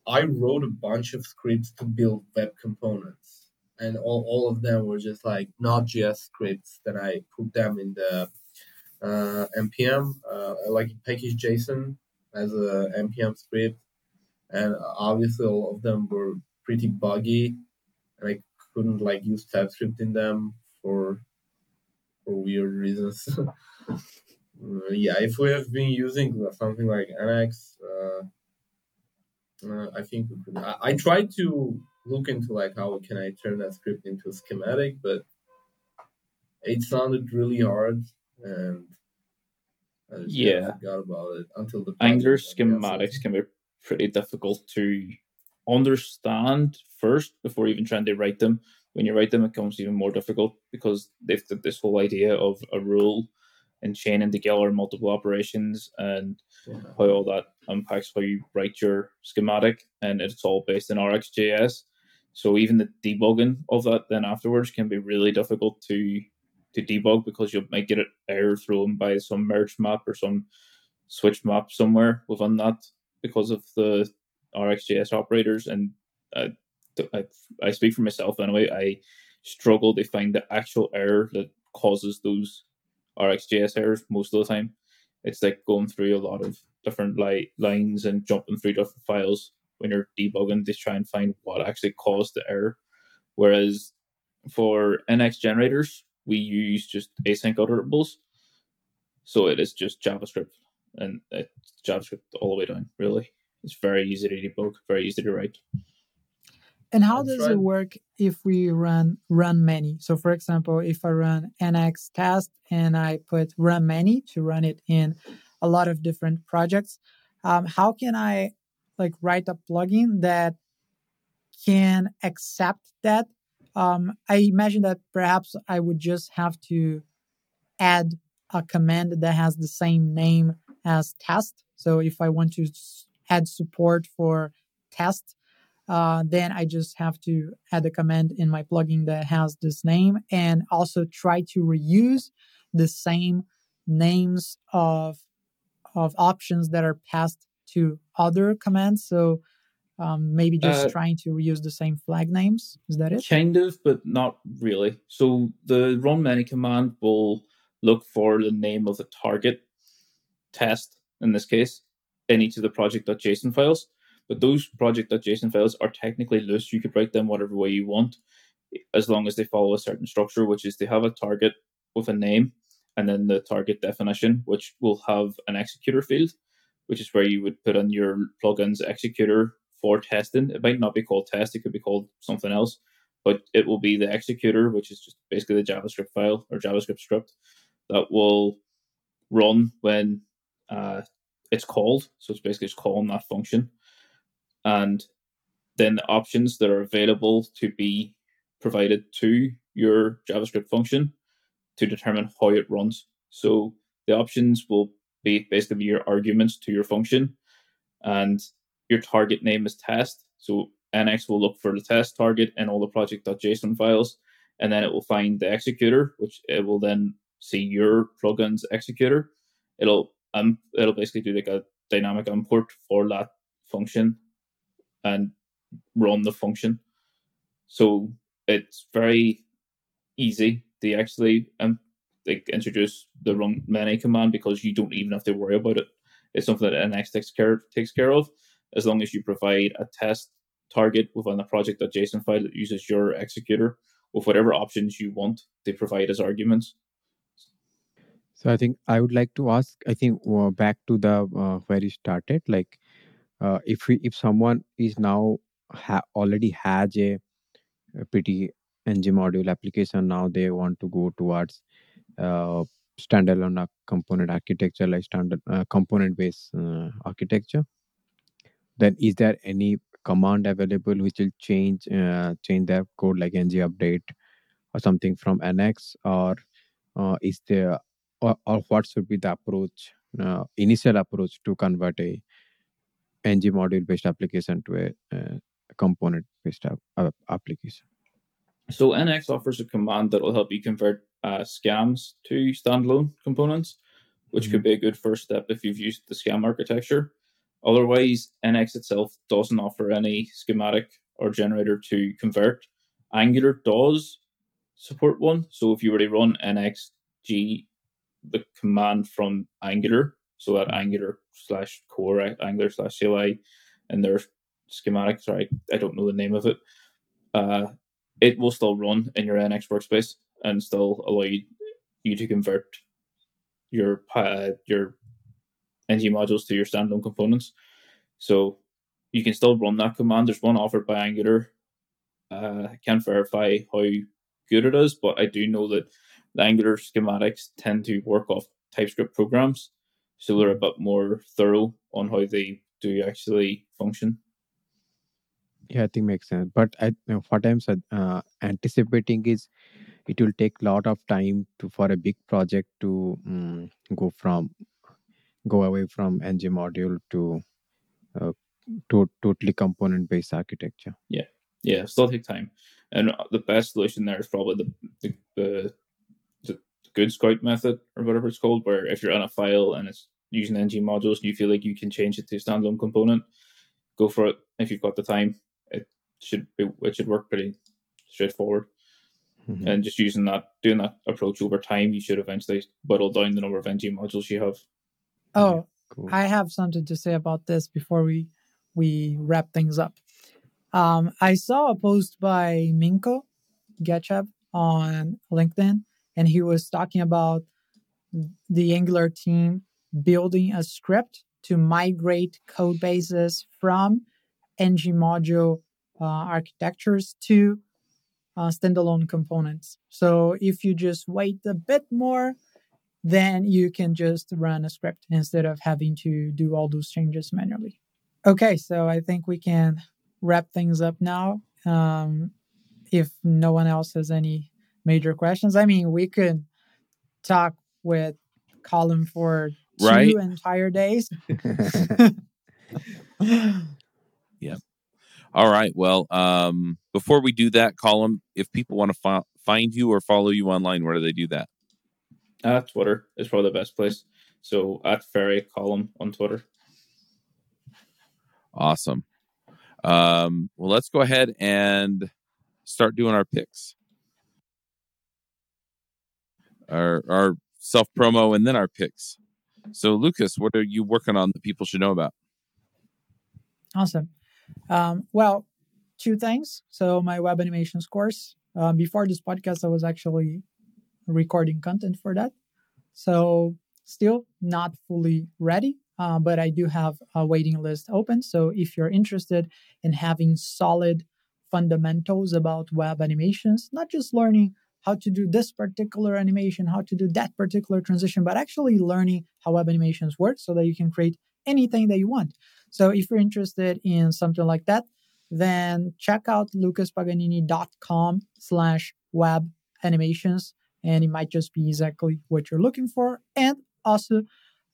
I wrote a bunch of scripts to build web components, and all, all of them were just like not Node.js scripts. that I put them in the uh, npm, uh, like package JSON as a npm script, and obviously all of them were pretty buggy, and I couldn't like use TypeScript in them for for weird reasons. Uh, yeah, if we have been using something like NX, uh, uh, I think. I, I tried to look into like how can I turn that script into a schematic, but it sounded really hard, and I just Yeah. forgot about it until the Angular project got canceled. schematics can be pretty difficult to understand first before even trying to write them. When you write them, it becomes even more difficult because they've got this whole idea of a rule and chaining together multiple operations and Yeah. how all that impacts how you write your schematic, and it's all based in RxJS. So even the debugging of that then afterwards can be really difficult to to debug because you might get an error thrown by some merge map or some switch map somewhere within that because of the RxJS operators. And uh, I, I speak for myself anyway. I struggle to find the actual error that causes those RxJS errors most of the time. It's like going through a lot of different li- lines and jumping through different files when you're debugging to try and find what actually caused the error. Whereas for NX generators, we use just async iterables. So it is just JavaScript and it's JavaScript all the way down, really. It's very easy to debug, very easy to write. And how That's does right. it work if we run run many? So, for example, if I run nx test and I put run many to run it in a lot of different projects, um, how can I like write a plugin that can accept that? Um, I imagine that perhaps I would just have to add a command that has the same name as test. So if I want to add support for test, uh, then I just have to add a command in my plugin that has this name and also try to reuse the same names of of options that are passed to other commands. So um, maybe just Uh, trying to reuse the same flag names. Is that it? Kind of, but not really. So the run many command will look for the name of the target test in this case in each of the project.json files. But those project.json files are technically loose. You could write them whatever way you want, as long as they follow a certain structure, which is they have a target with a name and then the target definition, which will have an executor field, which is where you would put in your plugin's executor for testing. It might not be called test, it could be called something else, but it will be the executor, which is just basically the JavaScript file or JavaScript script that will run when uh, it's called. So it's basically just calling that function. And then the options that are available to be provided to your JavaScript function to determine how it runs. So the options will be on your arguments to your function, and your target name is test. So NX will look for the test target in all the project.json files, and then it will find the executor, which it will then see your plugin's executor. It'll um it'll basically do like a dynamic import for that function and run the function. So it's very easy to actually um, like introduce the run many command because you don't even have to worry about it. It's something that NX takes care takes care of as long as you provide a test target within the project.json file that uses your executor with whatever options you want to provide as arguments. So I think I would like to ask. I think uh, back to the uh, where you started. Like, uh, if we if someone is now ha- already has a, a pretty ng module application, now they want to go towards uh, standalone uh, component architecture, like standard uh, component based uh, architecture. Then is there any command available which will change uh, change their code like ng update or something from nx or uh, is there or, or what should be the approach uh, initial approach to convert a ng module based application to a, uh component based ap- application so nx offers a command that will help you convert uh, scams to standalone components which mm-hmm. could be a good first step if you've used the scam architecture Otherwise, NX itself doesn't offer any schematic or generator to convert. Angular does support one. So if you were to run NXG, the command from Angular, so that Angular slash core Angular slash CLI and their schematic, sorry, I don't know the name of it, uh, it will still run in your NX workspace and still allow you, to convert your uh, your ng modules to your standalone components. So you can still run that command. There's one offered by Angular. Uh, I can't verify how good it is, but I do know that the Angular schematics tend to work off TypeScript programs, so they're a bit more thorough on how they do actually function. Yeah, I think makes sense. But I, what I'm uh, anticipating is it will take a lot of time to for a big project to um, go from go away from ng module to uh, to totally component based architecture. Yeah. Yeah still take time. And the best solution there is probably the the, the, the good scout method or whatever it's called where if you're on a file and it's using ng modules and you feel like you can change it to a standalone component go for it. If you've got the time it should be it should work pretty straightforward mm-hmm. and just using that doing that approach over time you should eventually whittle down the number of ng modules you have Oh, cool. I have something to say about this before we we wrap things up. Um, I saw a post by Minko Gechev on LinkedIn, and he was talking about the Angular team building a script to migrate code bases from ng module uh, architectures to uh, standalone components. So if you just wait a bit more, then you can just run a script instead of having to do all those changes manually. Okay, so I think we can wrap things up now. Um, if no one else has any major questions, I mean, we could talk with Colum for right? two entire days. yeah. All right. Well, um, before we do that, Colum, if people want to fi- find you or follow you online, where do they do that? Uh, Twitter is probably the best place. So at Ferry Colum on Twitter. Awesome. Um, well, let's go ahead and start doing our picks. Our our self promo and then our picks. So, Lucas, what are you working on that people should know about? Awesome. Um, well, two things. So, my web animations course. Um, before this podcast, I was actually recording content for that. So still not fully ready, uh, but I do have a waiting list open. So if you're interested in having solid fundamentals about web animations, not just learning how to do this particular animation, how to do that particular transition, but actually learning how web animations work so that you can create anything that you want. So if you're interested in something like that, then check out lucaspaganini.com slash web animations and it might just be exactly what you're looking for. And also,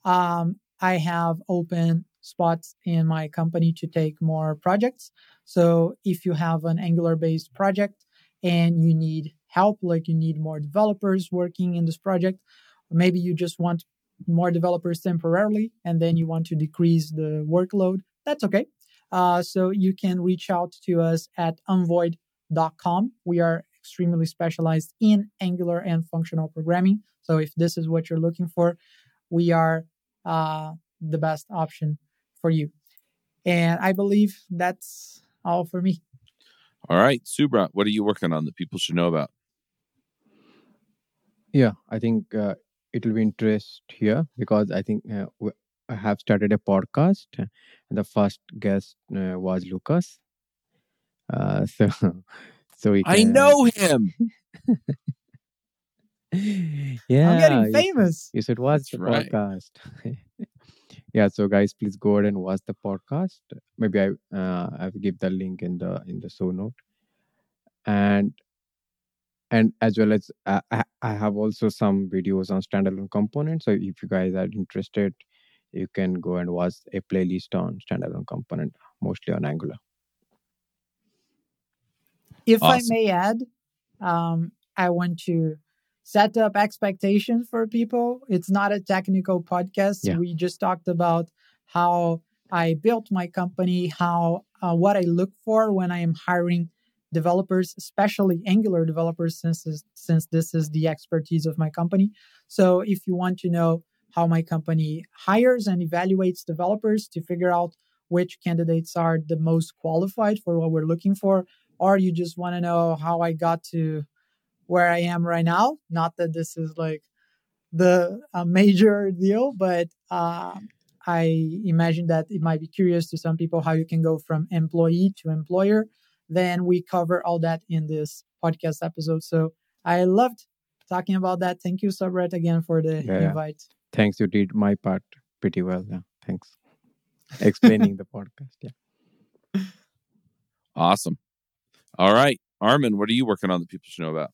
um, I have open spots in my company to take more projects. So if you have an Angular based project and you need help, like you need more developers working in this project, maybe you just want more developers temporarily and then you want to decrease the workload, that's okay. Uh, so you can reach out to us at unvoid.com. We are extremely specialized in Angular and functional programming. So if this is what you're looking for, we are uh, the best option for you. And I believe that's all for me. All right, Subra, what are you working on that people should know about? Yeah, I think uh, it will be interest here because I think uh, I have started a podcast, and the first guest uh, was Lucas. Uh, so, so. Can, I know him. yeah, I'm getting famous. You should watch That's the right. podcast. yeah, so guys, please go ahead and watch the podcast. Maybe I uh, I will give the link in the in the show note, and and as well as uh, I, I have also some videos on standalone components. So if you guys are interested, you can go and watch a playlist on standalone component, mostly on Angular. If I may add, um, I want to set up expectations for people. It's not a technical podcast. Yeah. We just talked about how I built my company, how uh, what I look for when I am hiring developers, especially Angular developers, since this, since this is the expertise of my company. So if you want to know how my company hires and evaluates developers to figure out which candidates are the most qualified for what we're looking for, or you just want to know how I got to where I am right now. Not that this is like the a major deal, but uh, I imagine that it might be curious to some people how you can go from employee to employer. Then we cover all that in this podcast episode. So I loved talking about that. Thank you, Subrat, again for the Yeah. invite. Thanks, you did my part pretty well. Yeah, thanks. Explaining the podcast. Yeah. Awesome. All right, Armen, what are you working on that people should know about?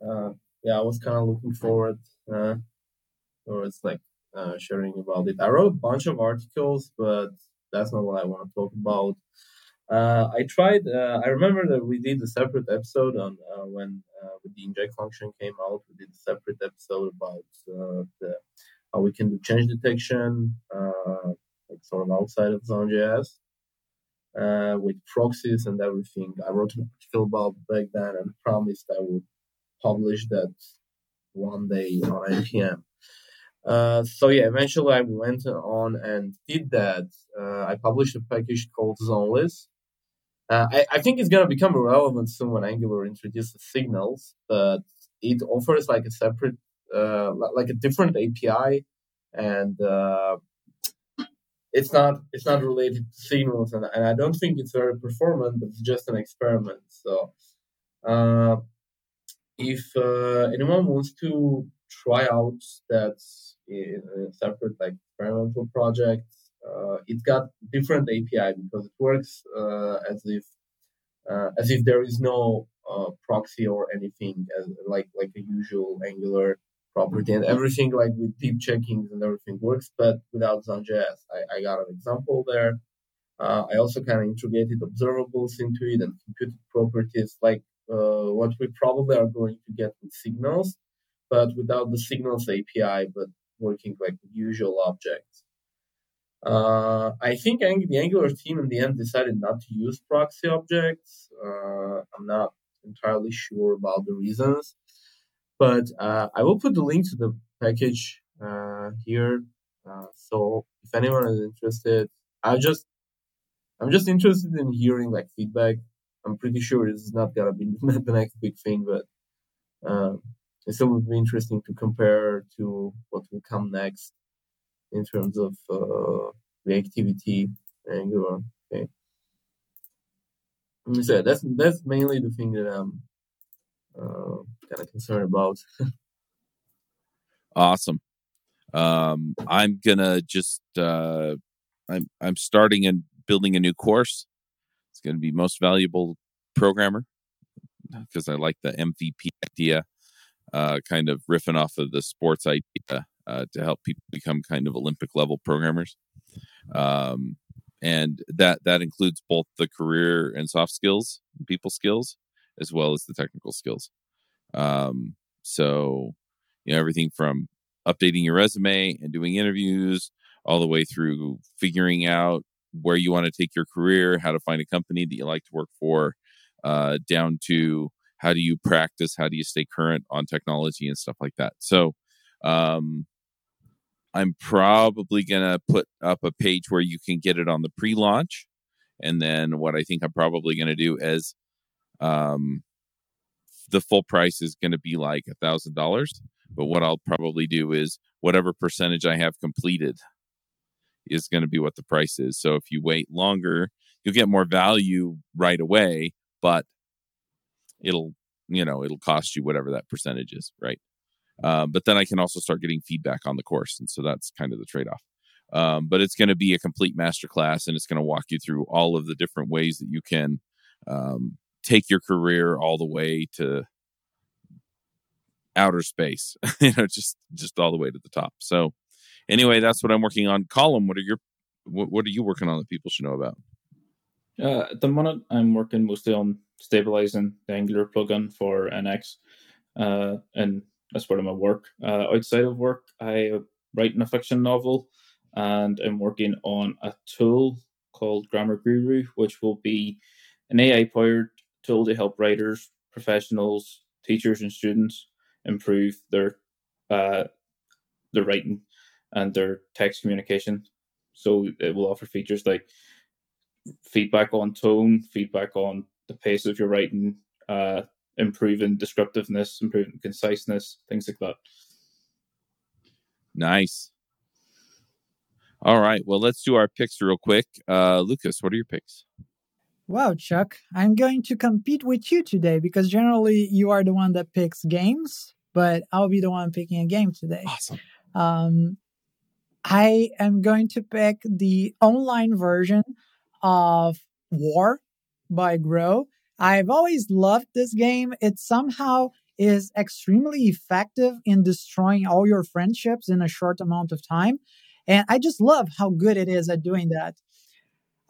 uh, yeah, I was kind of looking forward uh, towards like uh, sharing about it. I wrote a bunch of articles, but that's not what I want to talk about. Uh, I tried. Uh, I remember that we did a separate episode on uh, when uh, the inject function came out. We did a separate episode about uh, the how we can do change detection, uh, like sort of outside of Zone.js, with proxies and everything. I wrote an article about back then and promised I would publish that one day on npm. Uh, so yeah, eventually I went on and did that. Uh, I published a package called Zoneless. Uh, I, I think it's gonna become irrelevant soon when Angular introduces signals, but it offers like a separate, uh, like a different API, and uh, it's not it's not related to signals, and, and I don't think it's very performant, but it's just an experiment. So. Uh, if uh, anyone wants to try out that in a separate like experimental project, uh, it's got different API because it works uh, as if uh, as if there is no uh, proxy or anything as like like a usual Angular property and everything like with deep checkings and everything works, but without Zone.js. I, I got an example there. Uh, I also kind of integrated observables into it and computed properties like uh, what we probably are going to get with signals, but without the signals API, but working like usual objects. Uh, I think the Angular team in the end decided not to use proxy objects. Uh, I'm not entirely sure about the reasons, but uh, I will put the link to the package uh, here. Uh, so if anyone is interested, I just I'm just interested in hearing like feedback I'm pretty sure this is not gonna be the next big thing, but um, it still would be interesting to compare to what will come next in terms of uh, reactivity Angular. Okay, so that's that's mainly the thing that I'm uh, kind of concerned about. Awesome. Um, I'm gonna just uh, I'm I'm starting and building a new course. It's to be most valuable programmer because I like the MVP idea, uh, kind of riffing off of the sports idea uh, to help people become kind of Olympic level programmers. Um, and that that includes both the career and soft skills, people skills, as well as the technical skills. Um, so, you know, everything from updating your resume and doing interviews all the way through figuring out where you want to take your career, how to find a company that you like to work for, uh, down to how do you practice, how do you stay current on technology and stuff like that. So, um, I'm probably going to put up a page where you can get it on the pre launch. And then what I think I'm probably going to do is um, the full price is going to be like a thousand dollars. But what I'll probably do is whatever percentage I have completed is going to be what the price is. So if you wait longer, you'll get more value right away, but it'll, you know, it'll cost you whatever that percentage is, right? Uh, but then I can also start getting feedback on the course. And so that's kind of the trade off. Um, but it's going to be a complete masterclass and it's going to walk you through all of the different ways that you can um, take your career all the way to outer space, you know, just, just all the way to the top. So anyway, that's what I'm working on. Colum, what are your, what, what are you working on that people should know about? Uh, at the moment, I'm working mostly on stabilizing the Angular plugin for NX. Uh, and as part of my work. Uh, outside of work, I write in a fiction novel and I'm working on a tool called Grammar Guru, which will be an AI powered tool to help writers, professionals, teachers, and students improve their uh, their writing and their text communication. So it will offer features like feedback on tone, feedback on the pace of your writing, uh, improving descriptiveness, improving conciseness, things like that. Nice. All right. Well, let's do our picks real quick. Uh, Lucas, what are your picks? Wow, Chuck, I'm going to compete with you today because generally you are the one that picks games, but I'll be the one picking a game today. Awesome. Um, I am going to pick the online version of War by Grow. I've always loved this game. It somehow is extremely effective in destroying all your friendships in a short amount of time. And I just love how good it is at doing that.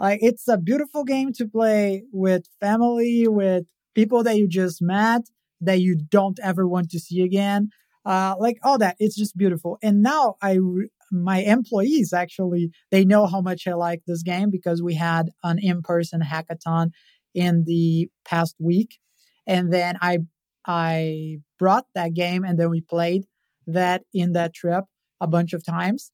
It's a beautiful game to play with family, with people that you just met, that you don't ever want to see again. Uh, like all that. It's just beautiful. And now I, re- my employees actually, they know how much I like this game because we had an in-person hackathon in the past week. And then I I brought that game and then we played that in that trip a bunch of times.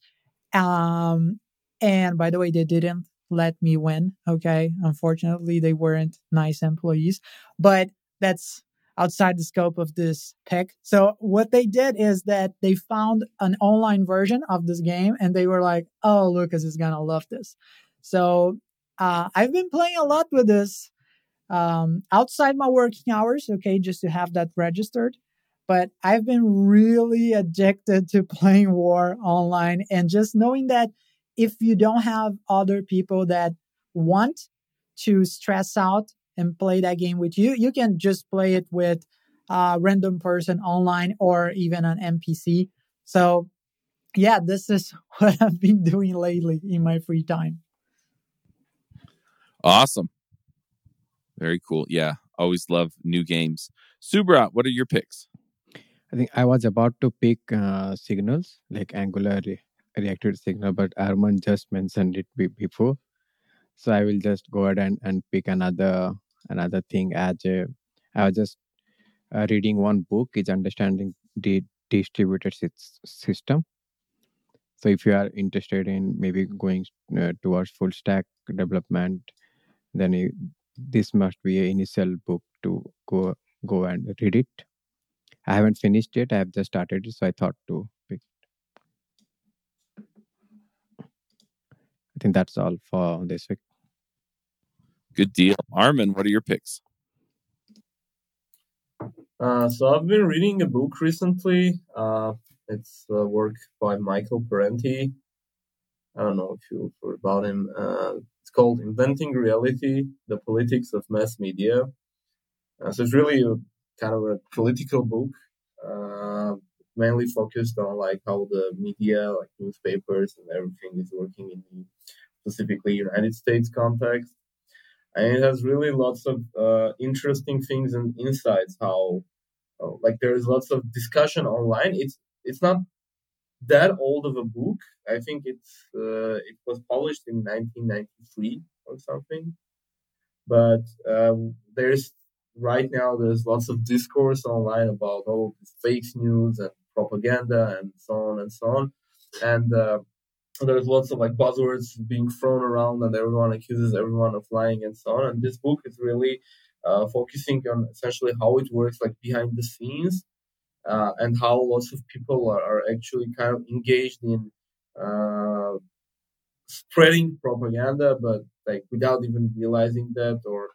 Um, and by the way, they didn't let me win. Okay. Unfortunately, they weren't nice employees, but that's outside the scope of this pick. So what they did is that they found an online version of this game and they were like, Oh, Lucas is going to love this. So, uh, I've been playing a lot with this um, outside my working hours, okay, just to have that registered. But I've been really addicted to playing War online and just knowing that if you don't have other people that want to stress out and play that game with you, you can just play it with a random person online or even an NPC. So, yeah, this is what I've been doing lately in my free time. Awesome. Very cool. Yeah, always love new games. Subrat, what are your picks? I think I was about to pick uh, signals like Angular re- reacted signal, but Armen just mentioned it be- before, so I will just go ahead and, and pick another another thing. As a, I was just uh, reading one book, is understanding the distributed sys- system. So if you are interested in maybe going uh, towards full stack development, then you, this must be an initial book to go go and read it. I haven't finished it. I have just started it, so I thought to pick. It. I think that's all for this week. Good deal. Armen, what are your picks? Uh, so I've been reading a book recently. Uh, It's a work by Michael Parenti. I don't know if you've heard about him. Uh, it's called Inventing Reality: The Politics of Mass Media. Uh, so it's really a kind of a political book, uh, mainly focused on like how the media, like newspapers and everything, is working in the specifically United States context. And it has really lots of uh, interesting things and insights. How, uh, like, there is lots of discussion online. It's it's not that old of a book. I think it's uh, it was published in 1993 or something. But uh, there's right now there's lots of discourse online about all fake news and propaganda and so on and so on. And uh, there's lots of like buzzwords being thrown around and everyone accuses everyone of lying and so on. And this book is really uh, focusing on essentially how it works like behind the scenes uh, and how lots of people are, are, actually kind of engaged in uh, spreading propaganda, but like without even realizing that, or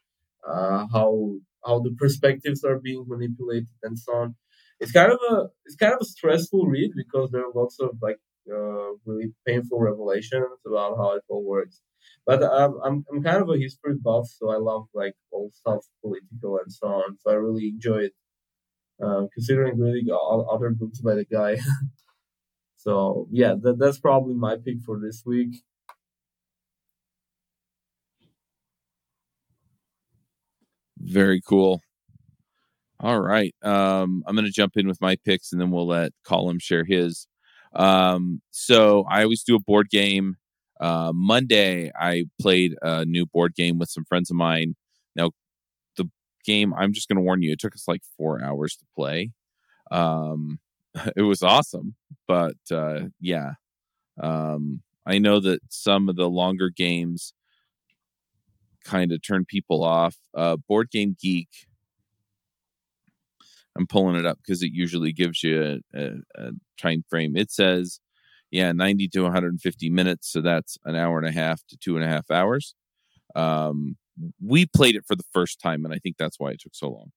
uh, how how the perspectives are being manipulated and so on. It's kind of a it's kind of a stressful read because there are lots of like uh, really painful revelations about how it all works. But I'm I'm kind of a history buff, so I love like all stuff political and so on. So I really enjoy it, uh, considering really other books by the guy. so yeah, that, that's probably my pick for this week. Very cool. All right. Um, I'm going to jump in with my picks and then we'll let Colum share his. Um, so I always do a board game. Uh, Monday, I played a new board game with some friends of mine. Now, game, I'm just going to warn you, it took us like four hours to play. Um, it was awesome, but uh, yeah. Um, I know that some of the longer games kind of turn people off. Uh, board Game Geek I'm pulling it up because it usually gives you a, a, a, time frame. It says, yeah, 90 to 150 minutes. So that's an hour and a half to two and a half hours. Um, we played it for the first time, and I think that's why it took so long.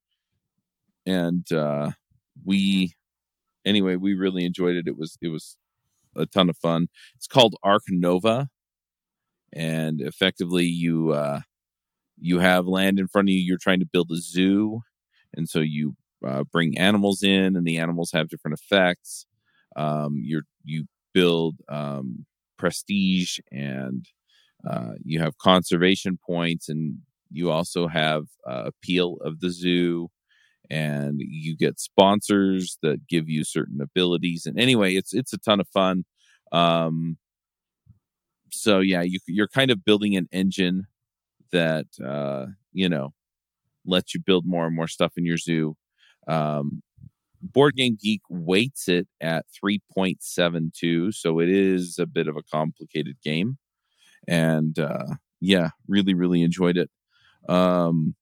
And uh, we, anyway, we really enjoyed it. It was it was a ton of fun. It's called Ark Nova, and effectively you uh, you have land in front of you. You're trying to build a zoo, and so you uh, bring animals in, and the animals have different effects. Um, you you build um, prestige, and uh, you have conservation points, and you also have uh, appeal of the zoo, and you get sponsors that give you certain abilities. And anyway, it's it's a ton of fun. Um, so yeah, you, you're kind of building an engine that uh, you know lets you build more and more stuff in your zoo um, Board Game Geek weights it at 3.72, so it is a bit of a complicated game. And uh, yeah, really, really enjoyed it. Um,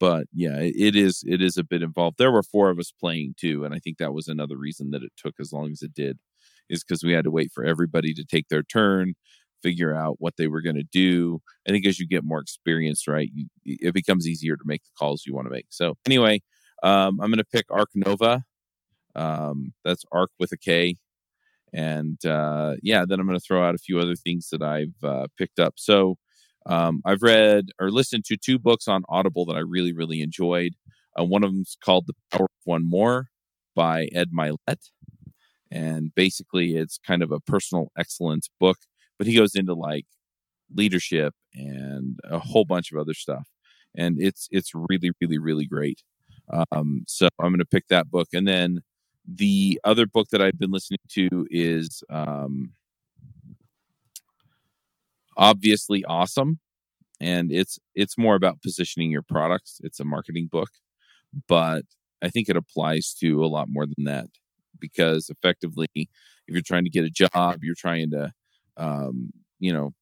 but yeah, it is it is a bit involved. There were four of us playing too, and I think that was another reason that it took as long as it did, is because we had to wait for everybody to take their turn, figure out what they were going to do. I think as you get more experience, right, you, it becomes easier to make the calls you want to make. So anyway, um, I'm going to pick Ark Nova. Um, that's Ark with a K. And uh, yeah, then I'm going to throw out a few other things that I've uh, picked up. So um, I've read or listened to two books on Audible that I really, really enjoyed. Uh, one of them's called The Power of One More by Ed Mylett. And basically, it's kind of a personal excellence book, but he goes into like leadership and a whole bunch of other stuff. And it's it's really, really, really great. Um, so I'm going to pick that book. And then the other book that I've been listening to is um, obviously awesome, and it's it's more about positioning your products. It's a marketing book, but I think it applies to a lot more than that because effectively, if you're trying to get a job, you're trying to, um, you know,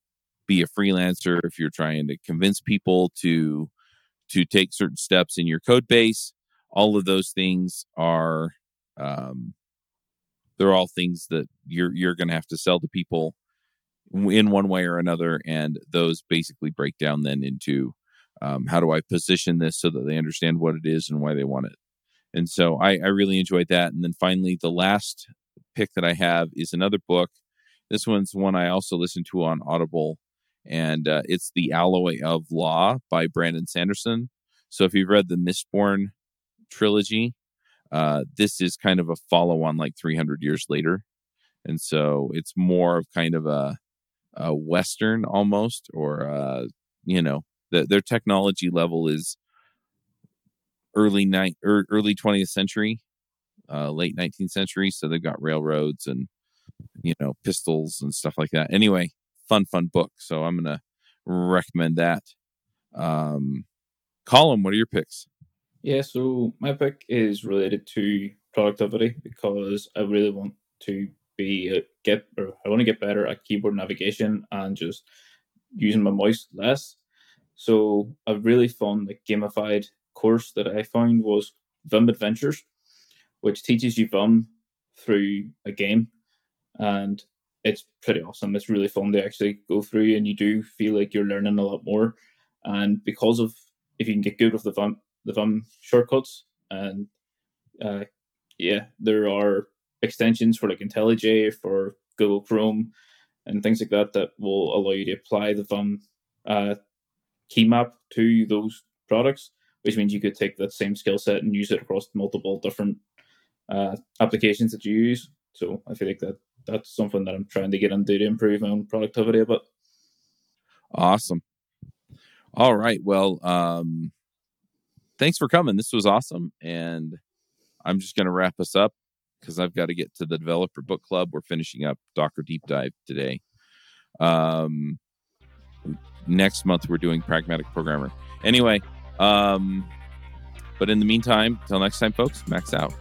be a freelancer. If you're trying to convince people to to take certain steps in your code base. All of those things are um, they're all things that you're you're going to have to sell to people in one way or another, and those basically break down then into um, how do I position this so that they understand what it is and why they want it. and so I, I really enjoyed that. And then finally, the last pick that I have is another book. This one's one I also listened to on Audible, and uh, it's The Alloy of Law by Brandon Sanderson. So if you've read the Mistborn trilogy, uh, this is kind of a follow on, like 300 years later, and so it's more of kind of a, a western almost, or uh, you know, the, their technology level is early night er, early 20th century uh, late 19th century. So they've got railroads and you know pistols and stuff like that. Anyway fun fun book. So i'm gonna recommend that. Um Colum what are your picks Yeah, so my pick is related to productivity because I really want to be uh, get or I want to get better at keyboard navigation and just using my mouse less. So a really fun like gamified course that I found was Vim Adventures, which teaches you Vim through a game, and it's pretty awesome. It's really fun to actually go through, and you do feel like you're learning a lot more. And because of if you can get good with the Vim the Vim shortcuts, and uh, yeah, there are extensions for like IntelliJ for Google Chrome and things like that that will allow you to apply the Vim uh, key map to those products, which means you could take that same skill set and use it across multiple different uh, applications that you use. So I feel like that that's something that I'm trying to get into to improve my own productivity a bit. awesome all right well um thanks for coming. This was awesome and i'm just gonna wrap us up because i've got to get to the developer book club. We're finishing up docker deep dive today. Um next month we're doing pragmatic programmer. Anyway um but in the meantime till next time folks max out